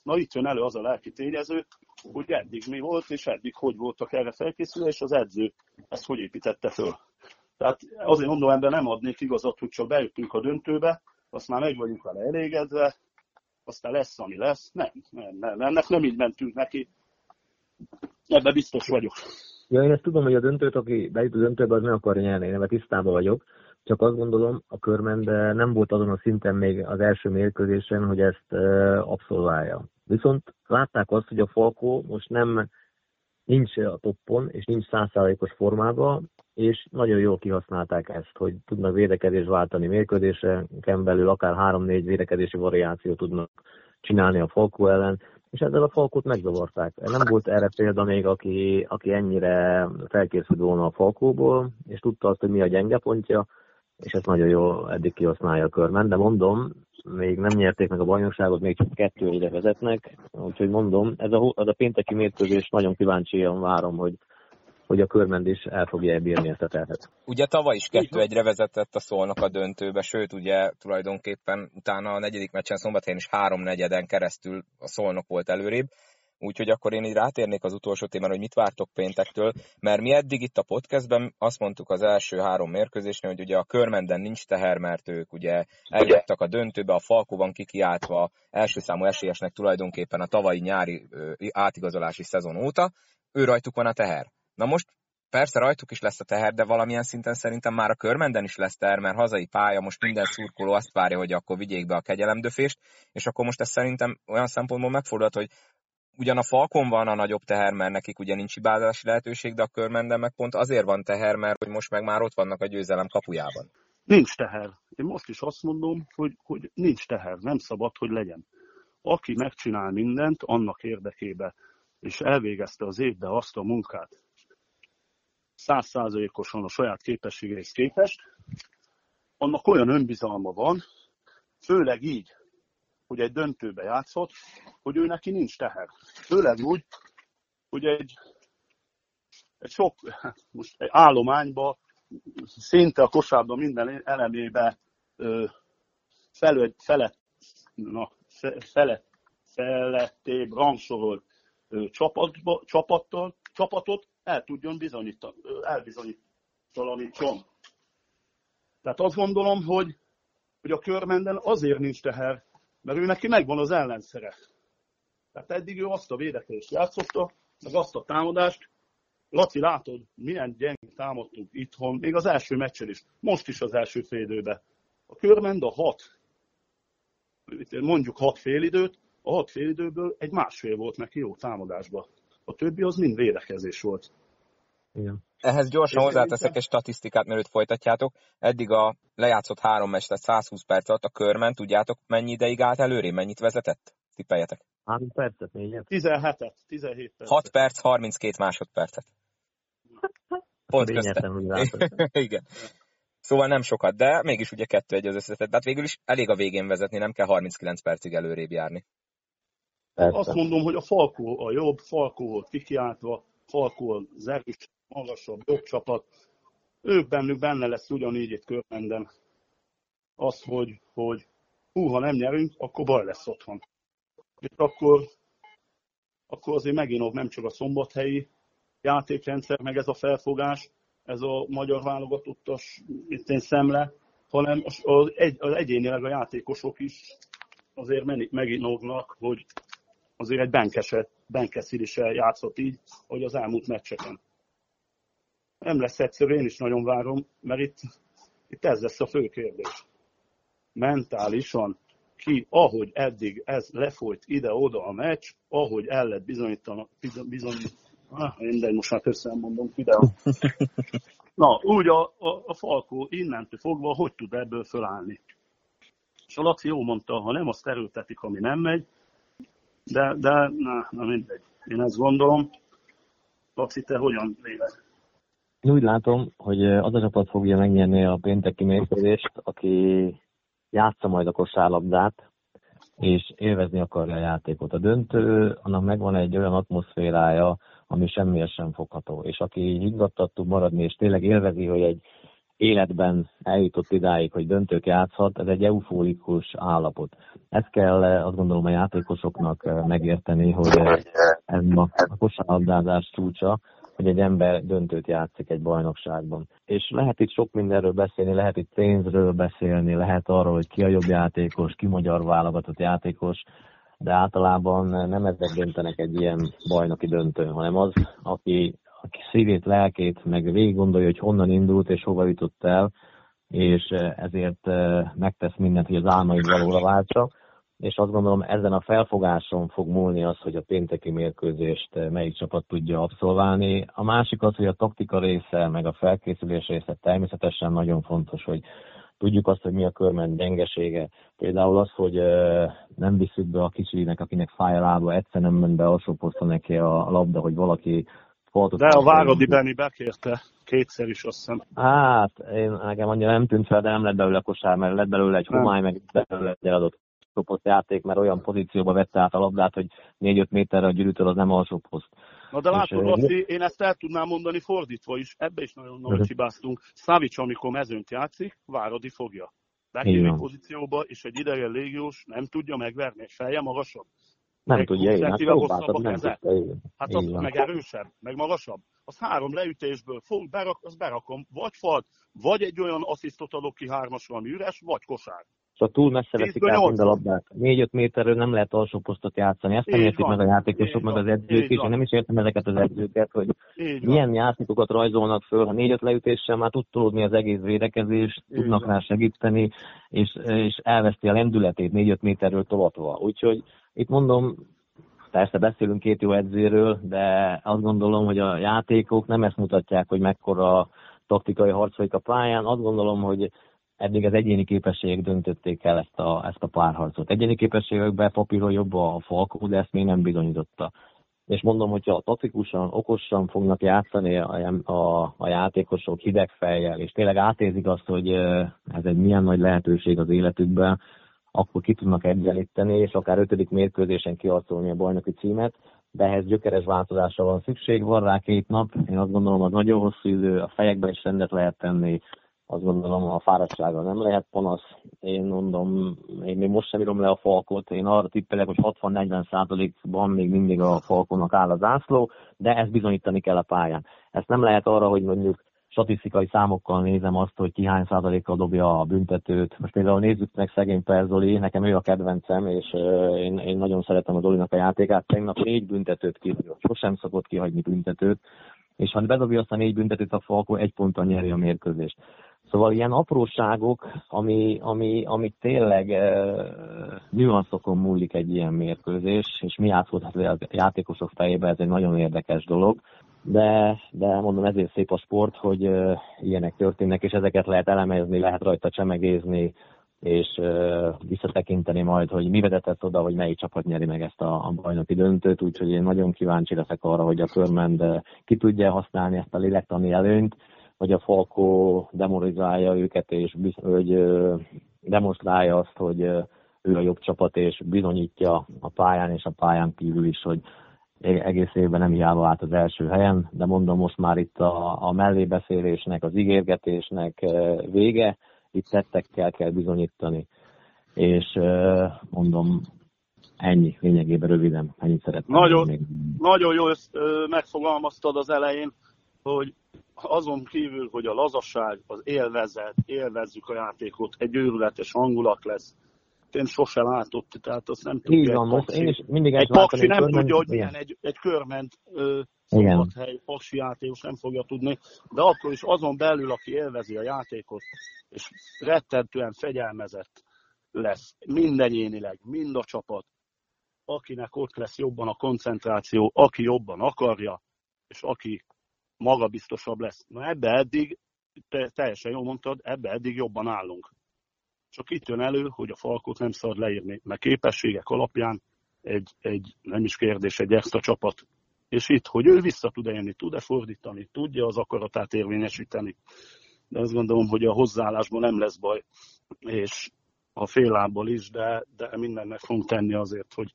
na itt jön elő az a lelki tényező, hogy eddig mi volt, és eddig hogy voltak erre felkészülve, és az edző ezt hogy építette föl. Tehát azért mondom, ebben nem adnék igazat, hogy csak bejöttünk a döntőbe, azt már meg vagyunk vele elégedve, aztán lesz, ami lesz. Nem, nem, nem, ennek nem így mentünk neki. Ebben biztos vagyok. Ja, én ezt tudom, hogy a döntőt, aki bejut a döntőbe, az nem akarja nyerni, én ebben tisztában vagyok. Csak azt gondolom, a körben nem volt azon a szinten még az első mérkőzésen, hogy ezt abszolválja. Viszont látták azt, hogy a Falkó most nem nincs a toppon, és nincs százszázalékos formában, és nagyon jól kihasználták ezt, hogy tudnak védekezést váltani mérkőzéseken belül, akár három-négy védekezési variációt tudnak csinálni a Falkó ellen, és ezzel a Falkót megzavarták. Nem volt erre példa még, aki, aki ennyire felkészült volna a Falkóból, és tudta azt, hogy mi a gyenge pontja, és ezt nagyon jól eddig kihasználja a körben, de mondom, még nem nyerték meg a bajnokságot, még csak kettő ide vezetnek, úgyhogy mondom, ez a, ez a pénteki mérkőzés nagyon kíváncsian várom, hogy, hogy a körmend is el fogja bírni ezt a terhet. Ugye tavaly is kettő egyre vezetett a szolnok a döntőbe, sőt ugye tulajdonképpen utána a negyedik meccsen szombathelyen is három negyeden keresztül a szolnok volt előrébb. Úgyhogy akkor én így rátérnék az utolsó témára, hogy mit vártok péntektől, mert mi eddig itt a podcastben azt mondtuk az első három mérkőzésnél, hogy ugye a körmenden nincs teher, mert ők ugye eljutottak a döntőbe, a Falkóban kikiáltva első számú esélyesnek tulajdonképpen a tavalyi nyári átigazolási szezon óta, ő rajtuk van a teher. Na most persze rajtuk is lesz a teher, de valamilyen szinten szerintem már a körmenden is lesz teher, mert hazai pálya, most minden szurkoló azt várja, hogy akkor vigyék be a kegyelemdöfést, és akkor most ez szerintem olyan szempontból megfordult, hogy ugyan a Falkon van a nagyobb teher, mert nekik ugye nincs hibázási lehetőség, de a körmenden meg pont azért van teher, mert hogy most meg már ott vannak a győzelem kapujában. Nincs teher. Én most is azt mondom, hogy, hogy nincs teher, nem szabad, hogy legyen. Aki megcsinál mindent annak érdekébe, és elvégezte az évbe azt a munkát, százszázalékosan a saját képességeihez képest, annak olyan önbizalma van, főleg így, hogy egy döntőbe játszott, hogy ő neki nincs teher. Főleg úgy, hogy egy, egy sok, most egy állományba, szinte a kosárban minden elemébe felett, felett, na, felett, felettébb rangsorolt csapatba, csapattal, csapatot el tudjon bizonyítani, elbizonyítalanítson. Tehát azt gondolom, hogy, hogy a körmenden azért nincs teher, mert ő neki megvan az ellenszere. Tehát eddig ő azt a védekezést játszotta, meg azt a támadást. Laci, látod, milyen gyengén támadtunk itthon, még az első meccsen is, most is az első félidőben. A körmend a hat, mondjuk hat félidőt, a hat félidőből egy másfél volt neki jó támadásba. A többi az mind védekezés volt. Igen. Ehhez gyorsan hozzáteszek egy statisztikát, mielőtt folytatjátok. Eddig a lejátszott három meccs, tehát 120 perc alatt a körmen, tudjátok mennyi ideig állt előré, mennyit vezetett? Tippeljetek. 3 percet, 4 17-et, 17 percet. 6 perc, 32 másodpercet. Pont. (laughs) Igen. Szóval nem sokat, de mégis ugye kettő egy az összetett. Tehát végül is elég a végén vezetni, nem kell 39 percig előrébb járni. Persze. Azt mondom, hogy a Falkó a jobb, Falkó volt kikiáltva, Falkó az erős, magasabb, jobb csapat. Ők bennük benne lesz ugyanígy itt körmenden. Az, hogy, hogy hú, ha nem nyerünk, akkor baj lesz otthon. És akkor, akkor azért megint nem csak a szombathelyi játékrendszer, meg ez a felfogás, ez a magyar válogatottas én szemle, hanem az, az, egy, az egyénileg a játékosok is azért meginognak, hogy azért egy Benkeset, Benkeszil is játszott így, hogy az elmúlt meccseken. Nem lesz egyszerű, én is nagyon várom, mert itt, itt ez lesz a fő kérdés. Mentálisan ki, ahogy eddig ez lefolyt ide-oda a meccs, ahogy el lett bizonyítani, bizony, ah, mindegy, most már köszönöm mondom videó. (laughs) Na, úgy a, a, a Falkó innentől fogva, hogy tud ebből fölállni. És a Laci jó mondta, ha nem azt erőltetik, ami nem megy, de, de na, na mindegy. Én ezt gondolom. Laci, te hogyan véled? Én úgy látom, hogy az a csapat fogja megnyerni a pénteki mérkőzést, aki játsza majd a kosárlabdát, és élvezni akarja a játékot. A döntő, annak megvan egy olyan atmoszférája, ami semmihez sem fogható. És aki higgadtat tud maradni, és tényleg élvezi, hogy egy életben eljutott idáig, hogy döntők játszhat, ez egy eufórikus állapot. Ezt kell azt gondolom a játékosoknak eh, megérteni, hogy ez ma a kosárlabdázás csúcsa, hogy egy ember döntőt játszik egy bajnokságban. És lehet itt sok mindenről beszélni, lehet itt pénzről beszélni, lehet arról, hogy ki a jobb játékos, ki magyar válogatott játékos, de általában nem ezek döntenek egy ilyen bajnoki döntő, hanem az, aki aki szívét, lelkét, meg végig gondolja, hogy honnan indult és hova jutott el, és eh, ezért eh, megtesz mindent, hogy az álmaid valóra váltsa. És azt gondolom, ezen a felfogáson fog múlni az, hogy a pénteki mérkőzést eh, melyik csapat tudja abszolválni. A másik az, hogy a taktika része, meg a felkészülés része természetesen nagyon fontos, hogy tudjuk azt, hogy mi a körment gyengesége. Például az, hogy nem visszük be a kicsinek, akinek fáj a lába, egyszer nem ment be alsó neki a labda, hogy valaki De a Váradi Benni bekérte kétszer is, azt hiszem. Hát, én, nekem annyira nem tűnt fel, de nem lett belőle kosár, mert lett belőle egy homály, meg belőle egy eladott csoport játék, mert olyan pozícióba vette át a labdát, hogy 4-5 méterre a gyűrűtől az nem alsó poszt. Na de látod, Laci, én ezt el tudnám mondani fordítva is, ebbe is nagyon nagy mhm. hibáztunk. Szávics, amikor mezőnt játszik, Váradi fogja. Bekér pozícióba, és egy idegen légiós nem tudja megverni, egy feje magasabb. Nem tudja, én hát próbáltam, nem tudta, Hát az meg erősebb, meg magasabb. Az három leütésből fog, berak, az berakom, vagy falt, vagy egy olyan asszisztot adok ki hármasra, ami üres, vagy kosár. Szóval túl messze veszik át mind a labdát. 4-5 méterről nem lehet alsó posztot játszani. Ezt nem értik meg a játékosok, meg az edzők is. Én nem is értem ezeket az edzőket, hogy milyen játékokat rajzolnak föl. Ha 4-5 leütéssel már tud tolódni az egész védekezés, tudnak rá segíteni, és, és elveszti a lendületét 4-5 méterről tolatva. Úgyhogy itt mondom, persze beszélünk két jó edzőről, de azt gondolom, hogy a játékok nem ezt mutatják, hogy mekkora taktikai harc folyik a pályán. Azt gondolom, hogy eddig az egyéni képességek döntötték el ezt a, ezt a párharcot. Egyéni képességekben papíron jobb a Falkó, de ezt még nem bizonyította. És mondom, hogyha taktikusan, okosan fognak játszani a, a, a játékosok hideg fejjel, és tényleg átézik azt, hogy ez egy milyen nagy lehetőség az életükben, akkor ki tudnak egyenlíteni, és akár ötödik mérkőzésen kiharcolni a bajnoki címet, de ehhez gyökeres változásra van szükség, van rá két nap, én azt gondolom, az nagyon hosszú idő, a fejekben is rendet lehet tenni, azt gondolom a fáradtsága nem lehet panasz. Én mondom, én még most sem írom le a falkot, én arra tippelek, hogy 60-40 százalékban még mindig a falkonak áll az ászló, de ezt bizonyítani kell a pályán. Ezt nem lehet arra, hogy mondjuk statisztikai számokkal nézem azt, hogy ki hány százalékkal dobja a büntetőt. Most például nézzük meg szegény Perzoli, nekem ő a kedvencem, és én, én nagyon szeretem a Zolinak a játékát. Tegnap négy büntetőt kihagyott, sosem szokott kihagyni büntetőt, és ha bedobja azt a négy büntetőt a Falko, egy ponttal nyeri a mérkőzést. Szóval ilyen apróságok, ami, ami, ami tényleg e, nüanszokon múlik egy ilyen mérkőzés, és mi átfordhat a játékosok fejébe, ez egy nagyon érdekes dolog. De, de mondom, ezért szép a sport, hogy e, ilyenek történnek, és ezeket lehet elemezni, lehet rajta csemegézni, és e, visszatekinteni majd, hogy mi vezetett oda, hogy melyik csapat nyeri meg ezt a, a bajnoki döntőt, úgyhogy én nagyon kíváncsi leszek arra, hogy a körmend ki tudja használni ezt a lélektani előnyt, hogy a Falkó demoralizálja őket, és hogy demonstrálja azt, hogy ő a jobb csapat, és bizonyítja a pályán és a pályán kívül is, hogy egész évben nem hiába állt az első helyen, de mondom most már itt a, a mellébeszélésnek, az ígérgetésnek vége, itt tettekkel kell bizonyítani. És mondom, ennyi, lényegében röviden, ennyit szeretném. Nagyon, még. nagyon jó, ezt megfogalmaztad az elején, hogy azon kívül, hogy a lazasság, az élvezet, élvezzük a játékot, egy őrületes hangulat lesz. Én sose látott, tehát azt nem tudja. Így van, én is mindig egy paksi nem tudja, hogy milyen egy, egy körment szombathely, paksi játékos nem fogja tudni, de akkor is azon belül, aki élvezi a játékot, és rettentően fegyelmezett lesz, mindenénileg, mind a csapat, akinek ott lesz jobban a koncentráció, aki jobban akarja, és aki magabiztosabb lesz. Na ebbe eddig, te teljesen jól mondtad, ebbe eddig jobban állunk. Csak itt jön elő, hogy a falkot nem szabad leírni, mert képességek alapján egy, egy nem is kérdés, egy extra csapat. És itt, hogy ő vissza tud élni, tud-e fordítani, tudja az akaratát érvényesíteni. De azt gondolom, hogy a hozzáállásból nem lesz baj, és a féllából is, de, de mindennek fogunk tenni azért, hogy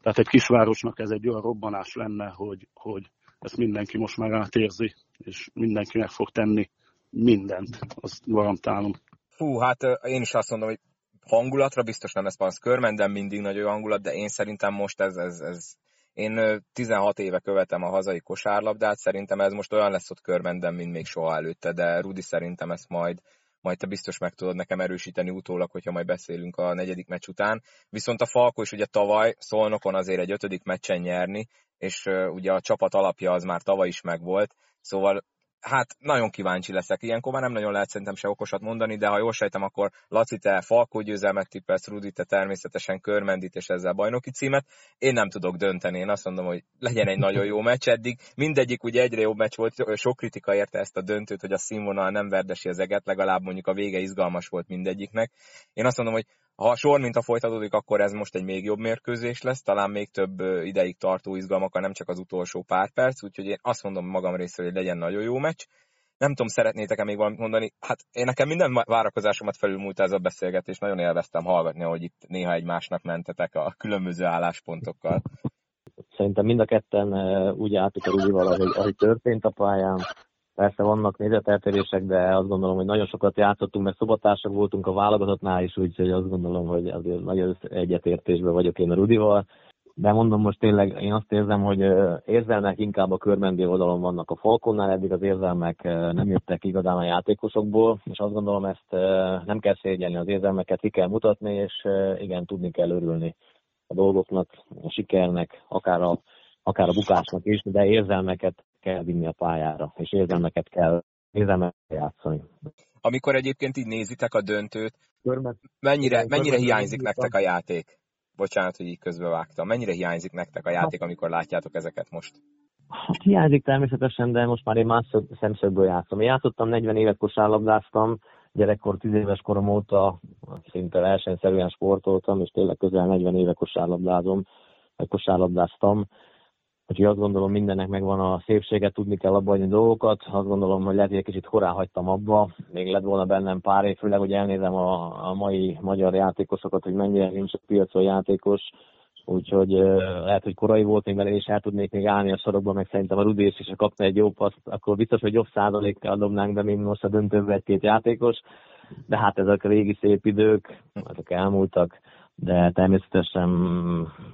tehát egy kisvárosnak ez egy olyan robbanás lenne, hogy, hogy ezt mindenki most már átérzi, és mindenki meg fog tenni mindent, azt garantálom. Fú, hát én is azt mondom, hogy hangulatra biztos nem lesz pansz. Körmenden mindig nagy hangulat, de én szerintem most ez, ez, ez én 16 éve követem a hazai kosárlabdát, szerintem ez most olyan lesz ott körmenden, mint még soha előtte, de Rudi szerintem ezt majd, majd te biztos meg tudod nekem erősíteni utólag, hogyha majd beszélünk a negyedik meccs után. Viszont a Falko is ugye tavaly Szolnokon azért egy ötödik meccsen nyerni, és ugye a csapat alapja az már tavaly is megvolt, szóval hát nagyon kíváncsi leszek. Ilyenkor már nem nagyon lehet szerintem se okosat mondani, de ha jól sejtem, akkor Laci, te Falkó győzelmet tippelsz, Rudi, te természetesen körmendit és ezzel bajnoki címet. Én nem tudok dönteni, én azt mondom, hogy legyen egy nagyon jó meccs eddig. Mindegyik ugye egyre jobb meccs volt, sok kritika érte ezt a döntőt, hogy a színvonal nem verdesi az eget, legalább mondjuk a vége izgalmas volt mindegyiknek. Én azt mondom, hogy ha a sor a folytatódik, akkor ez most egy még jobb mérkőzés lesz, talán még több ideig tartó izgalmakkal, nem csak az utolsó pár perc, úgyhogy én azt mondom magam részéről, hogy legyen nagyon jó meccs. Nem tudom, szeretnétek-e még valamit mondani? Hát én nekem minden várakozásomat felülmúlt ez a beszélgetés, nagyon élveztem hallgatni, hogy itt néha egymásnak mentetek a különböző álláspontokkal. Szerintem mind a ketten úgy álltuk a Rudival, ahogy, ahogy történt a pályán. Persze vannak nézeteltérések, de azt gondolom, hogy nagyon sokat játszottunk, mert szobatársak voltunk a válogatottnál is, úgyhogy azt gondolom, hogy azért nagyon egyetértésben vagyok én a Rudival. De mondom most tényleg, én azt érzem, hogy érzelmek inkább a körmendi oldalon vannak a Falkonnál, eddig az érzelmek nem jöttek igazán a játékosokból, és azt gondolom ezt nem kell szégyelni, az érzelmeket ki kell mutatni, és igen, tudni kell örülni a dolgoknak, a sikernek, akár a, akár a bukásnak is, de érzelmeket kell vinni a pályára, és érzelmeket kell, érzelmeket kell játszani. Amikor egyébként így nézitek a döntőt, mennyire, mennyire hiányzik nektek a játék? Bocsánat, hogy így közbevágtam. Mennyire hiányzik nektek a játék, amikor látjátok ezeket most? Hát hiányzik természetesen, de most már én más szemszögből játszom. Én játszottam, 40 évet kosárlabdáztam, gyerekkor 10 éves korom óta szinte versenyszerűen sportoltam, és tényleg közel 40 éve kosárlabdázom, vagy kosárlabdáztam. Úgyhogy azt gondolom mindennek megvan a szépsége, tudni kell abba hagyni dolgokat. Azt gondolom, hogy lehet, hogy egy kicsit korán hagytam abba. Még lett volna bennem pár év, főleg, hogy elnézem a, a mai magyar játékosokat, hogy mennyire nincs a piacon játékos. Úgyhogy lehet, hogy korai volt még vele, és el tudnék még állni a sorokba, meg szerintem a Rudi is, és kapna egy jó paszt, akkor biztos, hogy jobb százalékkal dobnánk be, mint most a döntőbe egy-két játékos. De hát ezek a régi szép idők, ezek elmúltak de természetesen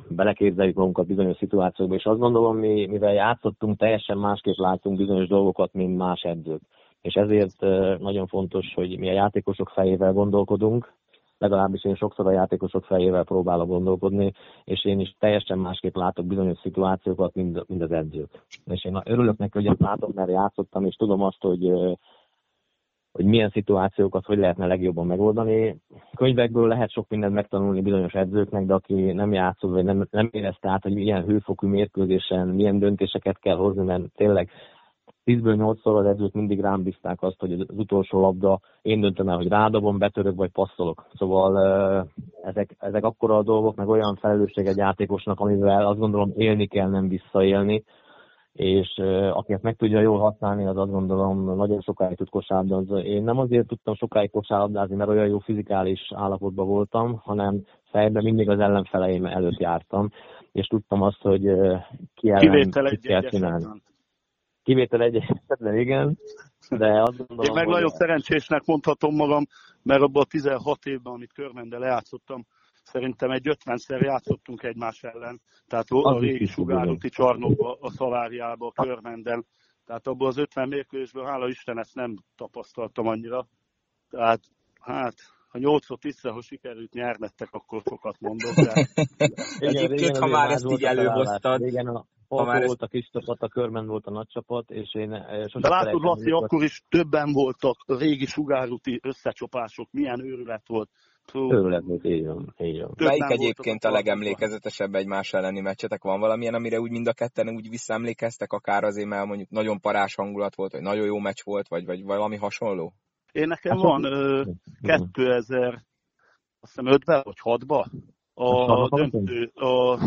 beleképzeljük magunkat bizonyos szituációkba, és azt gondolom, mi, mivel játszottunk, teljesen másképp látunk bizonyos dolgokat, mint más edzők. És ezért nagyon fontos, hogy mi a játékosok fejével gondolkodunk, legalábbis én sokszor a játékosok fejével próbálok gondolkodni, és én is teljesen másképp látok bizonyos szituációkat, mint, mint az edzők. És én örülök neki, hogy ezt látom, mert játszottam, és tudom azt, hogy hogy milyen szituációkat hogy lehetne legjobban megoldani. Könyvekből lehet sok mindent megtanulni bizonyos edzőknek, de aki nem játszott, vagy nem, nem érezte át, hogy milyen hőfokú mérkőzésen milyen döntéseket kell hozni, mert tényleg 10-ből 8-szor az edzők mindig rám bízták azt, hogy az utolsó labda én döntöm el, hogy rádobom, betörök vagy passzolok. Szóval ezek, ezek akkora a dolgok, meg olyan felelősség egy játékosnak, amivel azt gondolom élni kell, nem visszaélni és aki ezt meg tudja jól használni, az azt gondolom nagyon sokáig tud kosárlabdázni. Én nem azért tudtam sokáig kosárlabdázni, mert olyan jó fizikális állapotban voltam, hanem fejben mindig az ellenfeleim előtt jártam, és tudtam azt, hogy ki ellen Kivétel egy kell csinálni. Kivétel egy esetben igen, de azt gondolom, Én meg nagyon szerencsésnek mondhatom magam, mert abban a 16 évben, amit körmende lejátszottam, szerintem egy 50-szer játszottunk egymás ellen, tehát a régi sugárúti csarnokba, a Szaváriába, a Körmenden, tehát abból az 50 mérkőzésből, hála Isten, ezt nem tapasztaltam annyira. Tehát, hát, ha nyolcot vissza, sikerült nyernettek, akkor sokat mondok. De... (laughs) Egyébként, ha már ezt így előhoztad, a Már volt a kis csapat, a körben volt a nagy csapat, és én eh, sosem De látod, Laci, akkor is többen voltak a régi sugárúti összecsapások, milyen őrület volt. Őrület volt, így van. Így van. Melyik egyébként a legemlékezetesebb egymás elleni meccsetek? Van valamilyen, amire úgy mind a ketten úgy visszaemlékeztek, akár azért, mert mondjuk nagyon parás hangulat volt, vagy nagyon jó meccs volt, vagy, vagy valami hasonló? Én nekem hát, van ö, 2000, azt hiszem 5-ben vagy 6-ban a döntő, a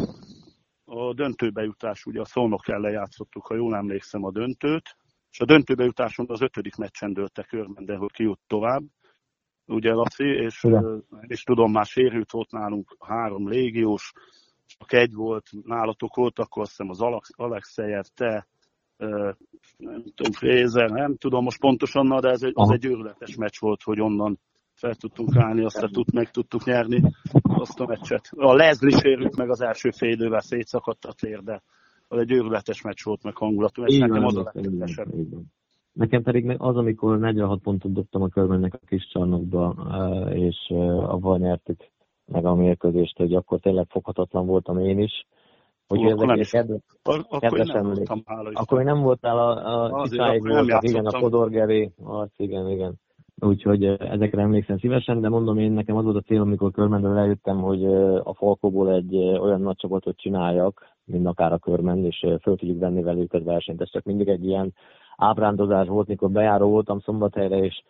a döntőbe jutás, ugye a szónok ellen játszottuk, ha jól emlékszem a döntőt, és a döntőbe jutáson az ötödik meccsen dőlte körben, de hogy ki jut tovább, ugye Laci, és, Igen. és tudom, már sérült volt nálunk három légiós, csak egy volt, nálatok volt, akkor azt hiszem az Alex, Alexeyer, te, nem tudom, Frézer, nem tudom most pontosan, de ez egy, az egy őrületes meccs volt, hogy onnan fel tudtunk állni, aztán tud, meg tudtuk nyerni azt a meccset. A Leslie sérült meg az első fél idővel szétszakadt a tér, de az egy őrületes meccs volt, meg hangulatú, és nekem az a legkedvesebb. Nekem pedig az, amikor 46 pontot dobtam a körbennek a kis csarnokba, és avval nyertük meg a mérkőzést, hogy akkor tényleg foghatatlan voltam én is. Hogy Ó, akkor, is. Kedves, akkor, kedves nem voltam, Akkor még nem voltál a, a Azért, voltak, igen, a Kodorgeri, arc, igen, igen. Úgyhogy ezekre emlékszem szívesen, de mondom én, nekem az volt a cél, amikor körmendről eljöttem, hogy a Falkóból egy olyan nagy csapatot csináljak, mint akár a körmend, és föl tudjuk venni velük a versenyt. Ez csak mindig egy ilyen ábrándozás volt, mikor bejáró voltam szombathelyre, és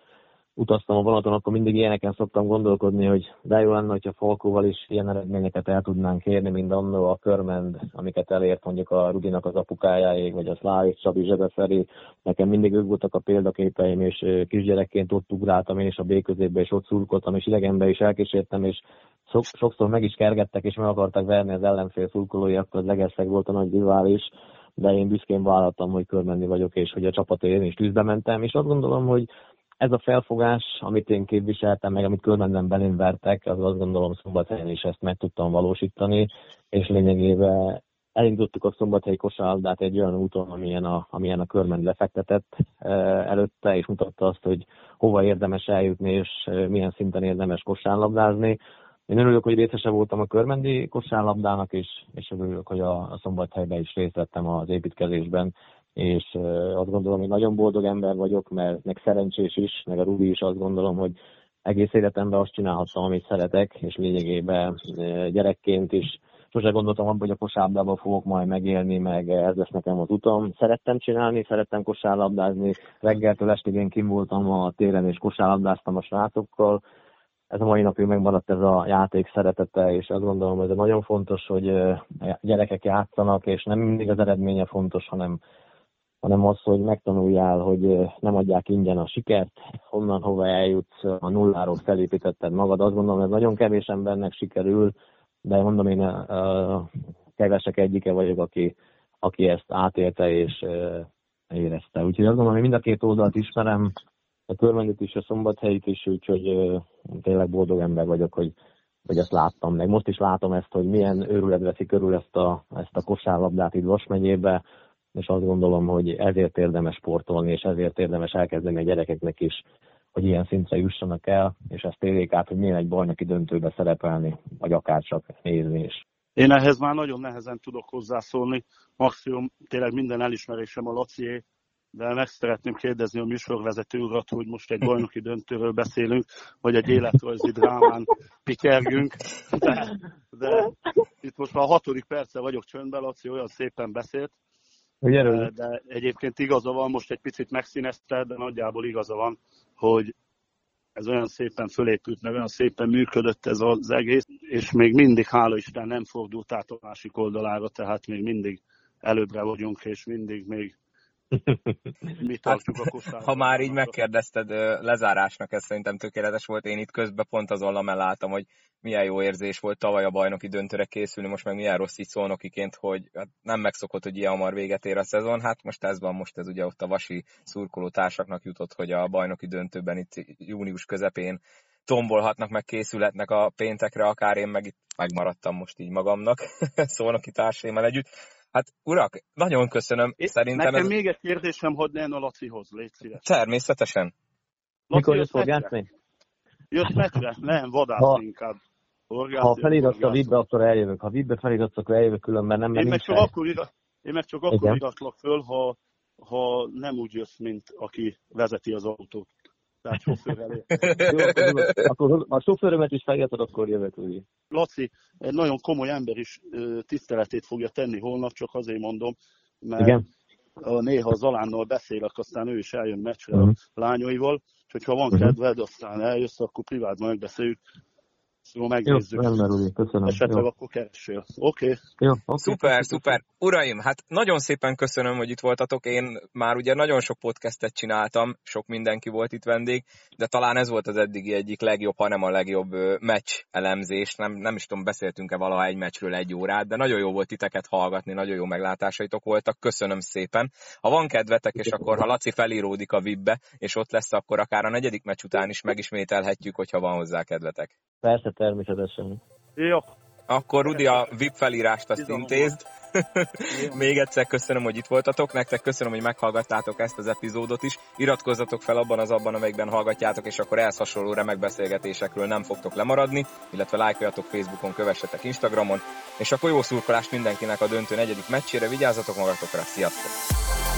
utaztam a vonaton, akkor mindig ilyeneken szoktam gondolkodni, hogy de jó lenne, hogyha Falkóval is ilyen eredményeket el tudnánk érni, mint annó a körmend, amiket elért mondjuk a Rudinak az apukájáig, vagy a Szlávik Csabi Zsebeferi. Nekem mindig ők voltak a példaképeim, és kisgyerekként ott ugráltam én is a B középbe, és ott szurkoltam, és idegenbe is elkísértem, és sokszor meg is kergettek, és meg akartak verni az ellenfél szurkolói, akkor Legerszeg volt a nagy rivális, de én büszkén vállaltam, hogy körmenni vagyok, és hogy a csapatért én is tűzbe mentem, és azt gondolom, hogy ez a felfogás, amit én képviseltem, meg amit körmenden belém vertek, az azt gondolom szombathelyen is ezt meg tudtam valósítani, és lényegében elindítottuk a szombathelyi kosárlabdát egy olyan úton, amilyen a, amilyen a körmend lefektetett e, előtte, és mutatta azt, hogy hova érdemes eljutni, és e, milyen szinten érdemes kosárlabdázni. Én örülök, hogy részese voltam a körmendi kosárlabdának, és, és örülök, hogy a, a szombathelyben is részt vettem az építkezésben, és azt gondolom, hogy nagyon boldog ember vagyok, mert meg szerencsés is, meg a Rubi is azt gondolom, hogy egész életemben azt csinálhattam, amit szeretek, és lényegében gyerekként is sose gondoltam abban, hogy a kosárlabdában fogok majd megélni, meg ez lesz nekem az utam. Szerettem csinálni, szerettem kosárlabdázni, reggeltől estig én kim voltam a téren és kosárlabdáztam a srácokkal. Ez a mai napig megmaradt ez a játék szeretete, és azt gondolom, hogy ez nagyon fontos, hogy gyerekek játszanak, és nem mindig az eredménye fontos, hanem hanem az, hogy megtanuljál, hogy nem adják ingyen a sikert, honnan hova eljutsz, a nulláról felépítetted magad. Azt gondolom, ez nagyon kevés embernek sikerül, de mondom, én a kevesek egyike vagyok, aki, aki ezt átélte és érezte. Úgyhogy azt gondolom, hogy mind a két oldalt ismerem, a körmendit is, a szombathelyit is, úgyhogy tényleg boldog ember vagyok, hogy, hogy ezt láttam meg. Most is látom ezt, hogy milyen őrület veszi körül ezt a, ezt a kosárlabdát itt Vas megyébe, és azt gondolom, hogy ezért érdemes sportolni, és ezért érdemes elkezdeni a gyerekeknek is hogy ilyen szintre jussanak el, és ezt érjék át, hogy milyen egy bajnoki döntőbe szerepelni, vagy akár csak nézni is. Én ehhez már nagyon nehezen tudok hozzászólni. Maximum tényleg minden elismerésem a Lacié, de meg szeretném kérdezni a műsorvezető urat, hogy most egy bajnoki döntőről beszélünk, vagy egy életrajzi drámán pikergünk. De, de itt most már a hatodik perce vagyok csöndben, Laci olyan szépen beszélt, de, de egyébként igaza van, most egy picit megszínezte, de nagyjából igaza van, hogy ez olyan szépen fölépült, meg olyan szépen működött ez az egész, és még mindig, hála Isten, nem fordult át a másik oldalára, tehát még mindig előbbre vagyunk, és mindig még mi (laughs) tartjuk hát, a kosárba. Ha már így megkérdezted, lezárásnak ez szerintem tökéletes volt. Én itt közben pont azon láttam, hogy milyen jó érzés volt tavaly a bajnoki döntőre készülni, most meg milyen rossz így szólnokiként, hogy hát nem megszokott, hogy ilyen hamar véget ér a szezon. Hát most ez van, most ez ugye ott a vasi szurkoló társaknak jutott, hogy a bajnoki döntőben itt június közepén tombolhatnak, meg készületnek a péntekre, akár én meg itt megmaradtam most így magamnak, (laughs) szólnoki társaimmal együtt. Hát urak, nagyon köszönöm. És Szerintem nekem ez... még egy kérdésem, hogy ne a Lacihoz, légy szíves. Természetesen. Laci, Mikor jössz fog játszani? Jössz meccsre? Nem, vadász ha, inkább. Horgász, ha feliratsz a vibbe, akkor eljövök. Ha vibbe feliratsz, akkor eljövök, különben nem, én meg csak akkor, irat, én meg csak akkor iratlak föl, ha, ha nem úgy jössz, mint aki vezeti az autót tehát sofőr elé. akkor, a sofőrömet is felírtad, akkor jövök úgy. Laci, egy nagyon komoly ember is tiszteletét fogja tenni holnap, csak azért mondom, mert Igen. A, néha Zalánnal beszélek, aztán ő is eljön meccsre uh-huh. a mhm. lányaival, és hogyha van uh-huh. kedved, aztán eljössz, akkor privátban megbeszéljük, Szóval megnézzük. Jó, rendben, köszönöm. Esetleg Jó. akkor keressél. Oké. Okay. Jó, okay. Szuper, szuper. Uraim, hát nagyon szépen köszönöm, hogy itt voltatok. Én már ugye nagyon sok podcastet csináltam, sok mindenki volt itt vendég, de talán ez volt az eddigi egyik legjobb, hanem a legjobb meccs elemzés. Nem, nem is tudom, beszéltünk-e valaha egy meccsről egy órát, de nagyon jó volt titeket hallgatni, nagyon jó meglátásaitok voltak. Köszönöm szépen. Ha van kedvetek, és akkor ha Laci felíródik a vibbe, és ott lesz, akkor akár a negyedik meccs után is megismételhetjük, hogyha van hozzá kedvetek. Persze, természetesen. Jó. Akkor Rudi a VIP felírást azt Bizalom intézd. (laughs) Még egyszer köszönöm, hogy itt voltatok. Nektek köszönöm, hogy meghallgattátok ezt az epizódot is. Iratkozzatok fel abban az abban, amelyikben hallgatjátok, és akkor ehhez hasonló remek beszélgetésekről nem fogtok lemaradni, illetve lájkoljatok Facebookon, kövessetek Instagramon, és akkor jó szurkolást mindenkinek a döntő negyedik meccsére, vigyázzatok magatokra, sziasztok!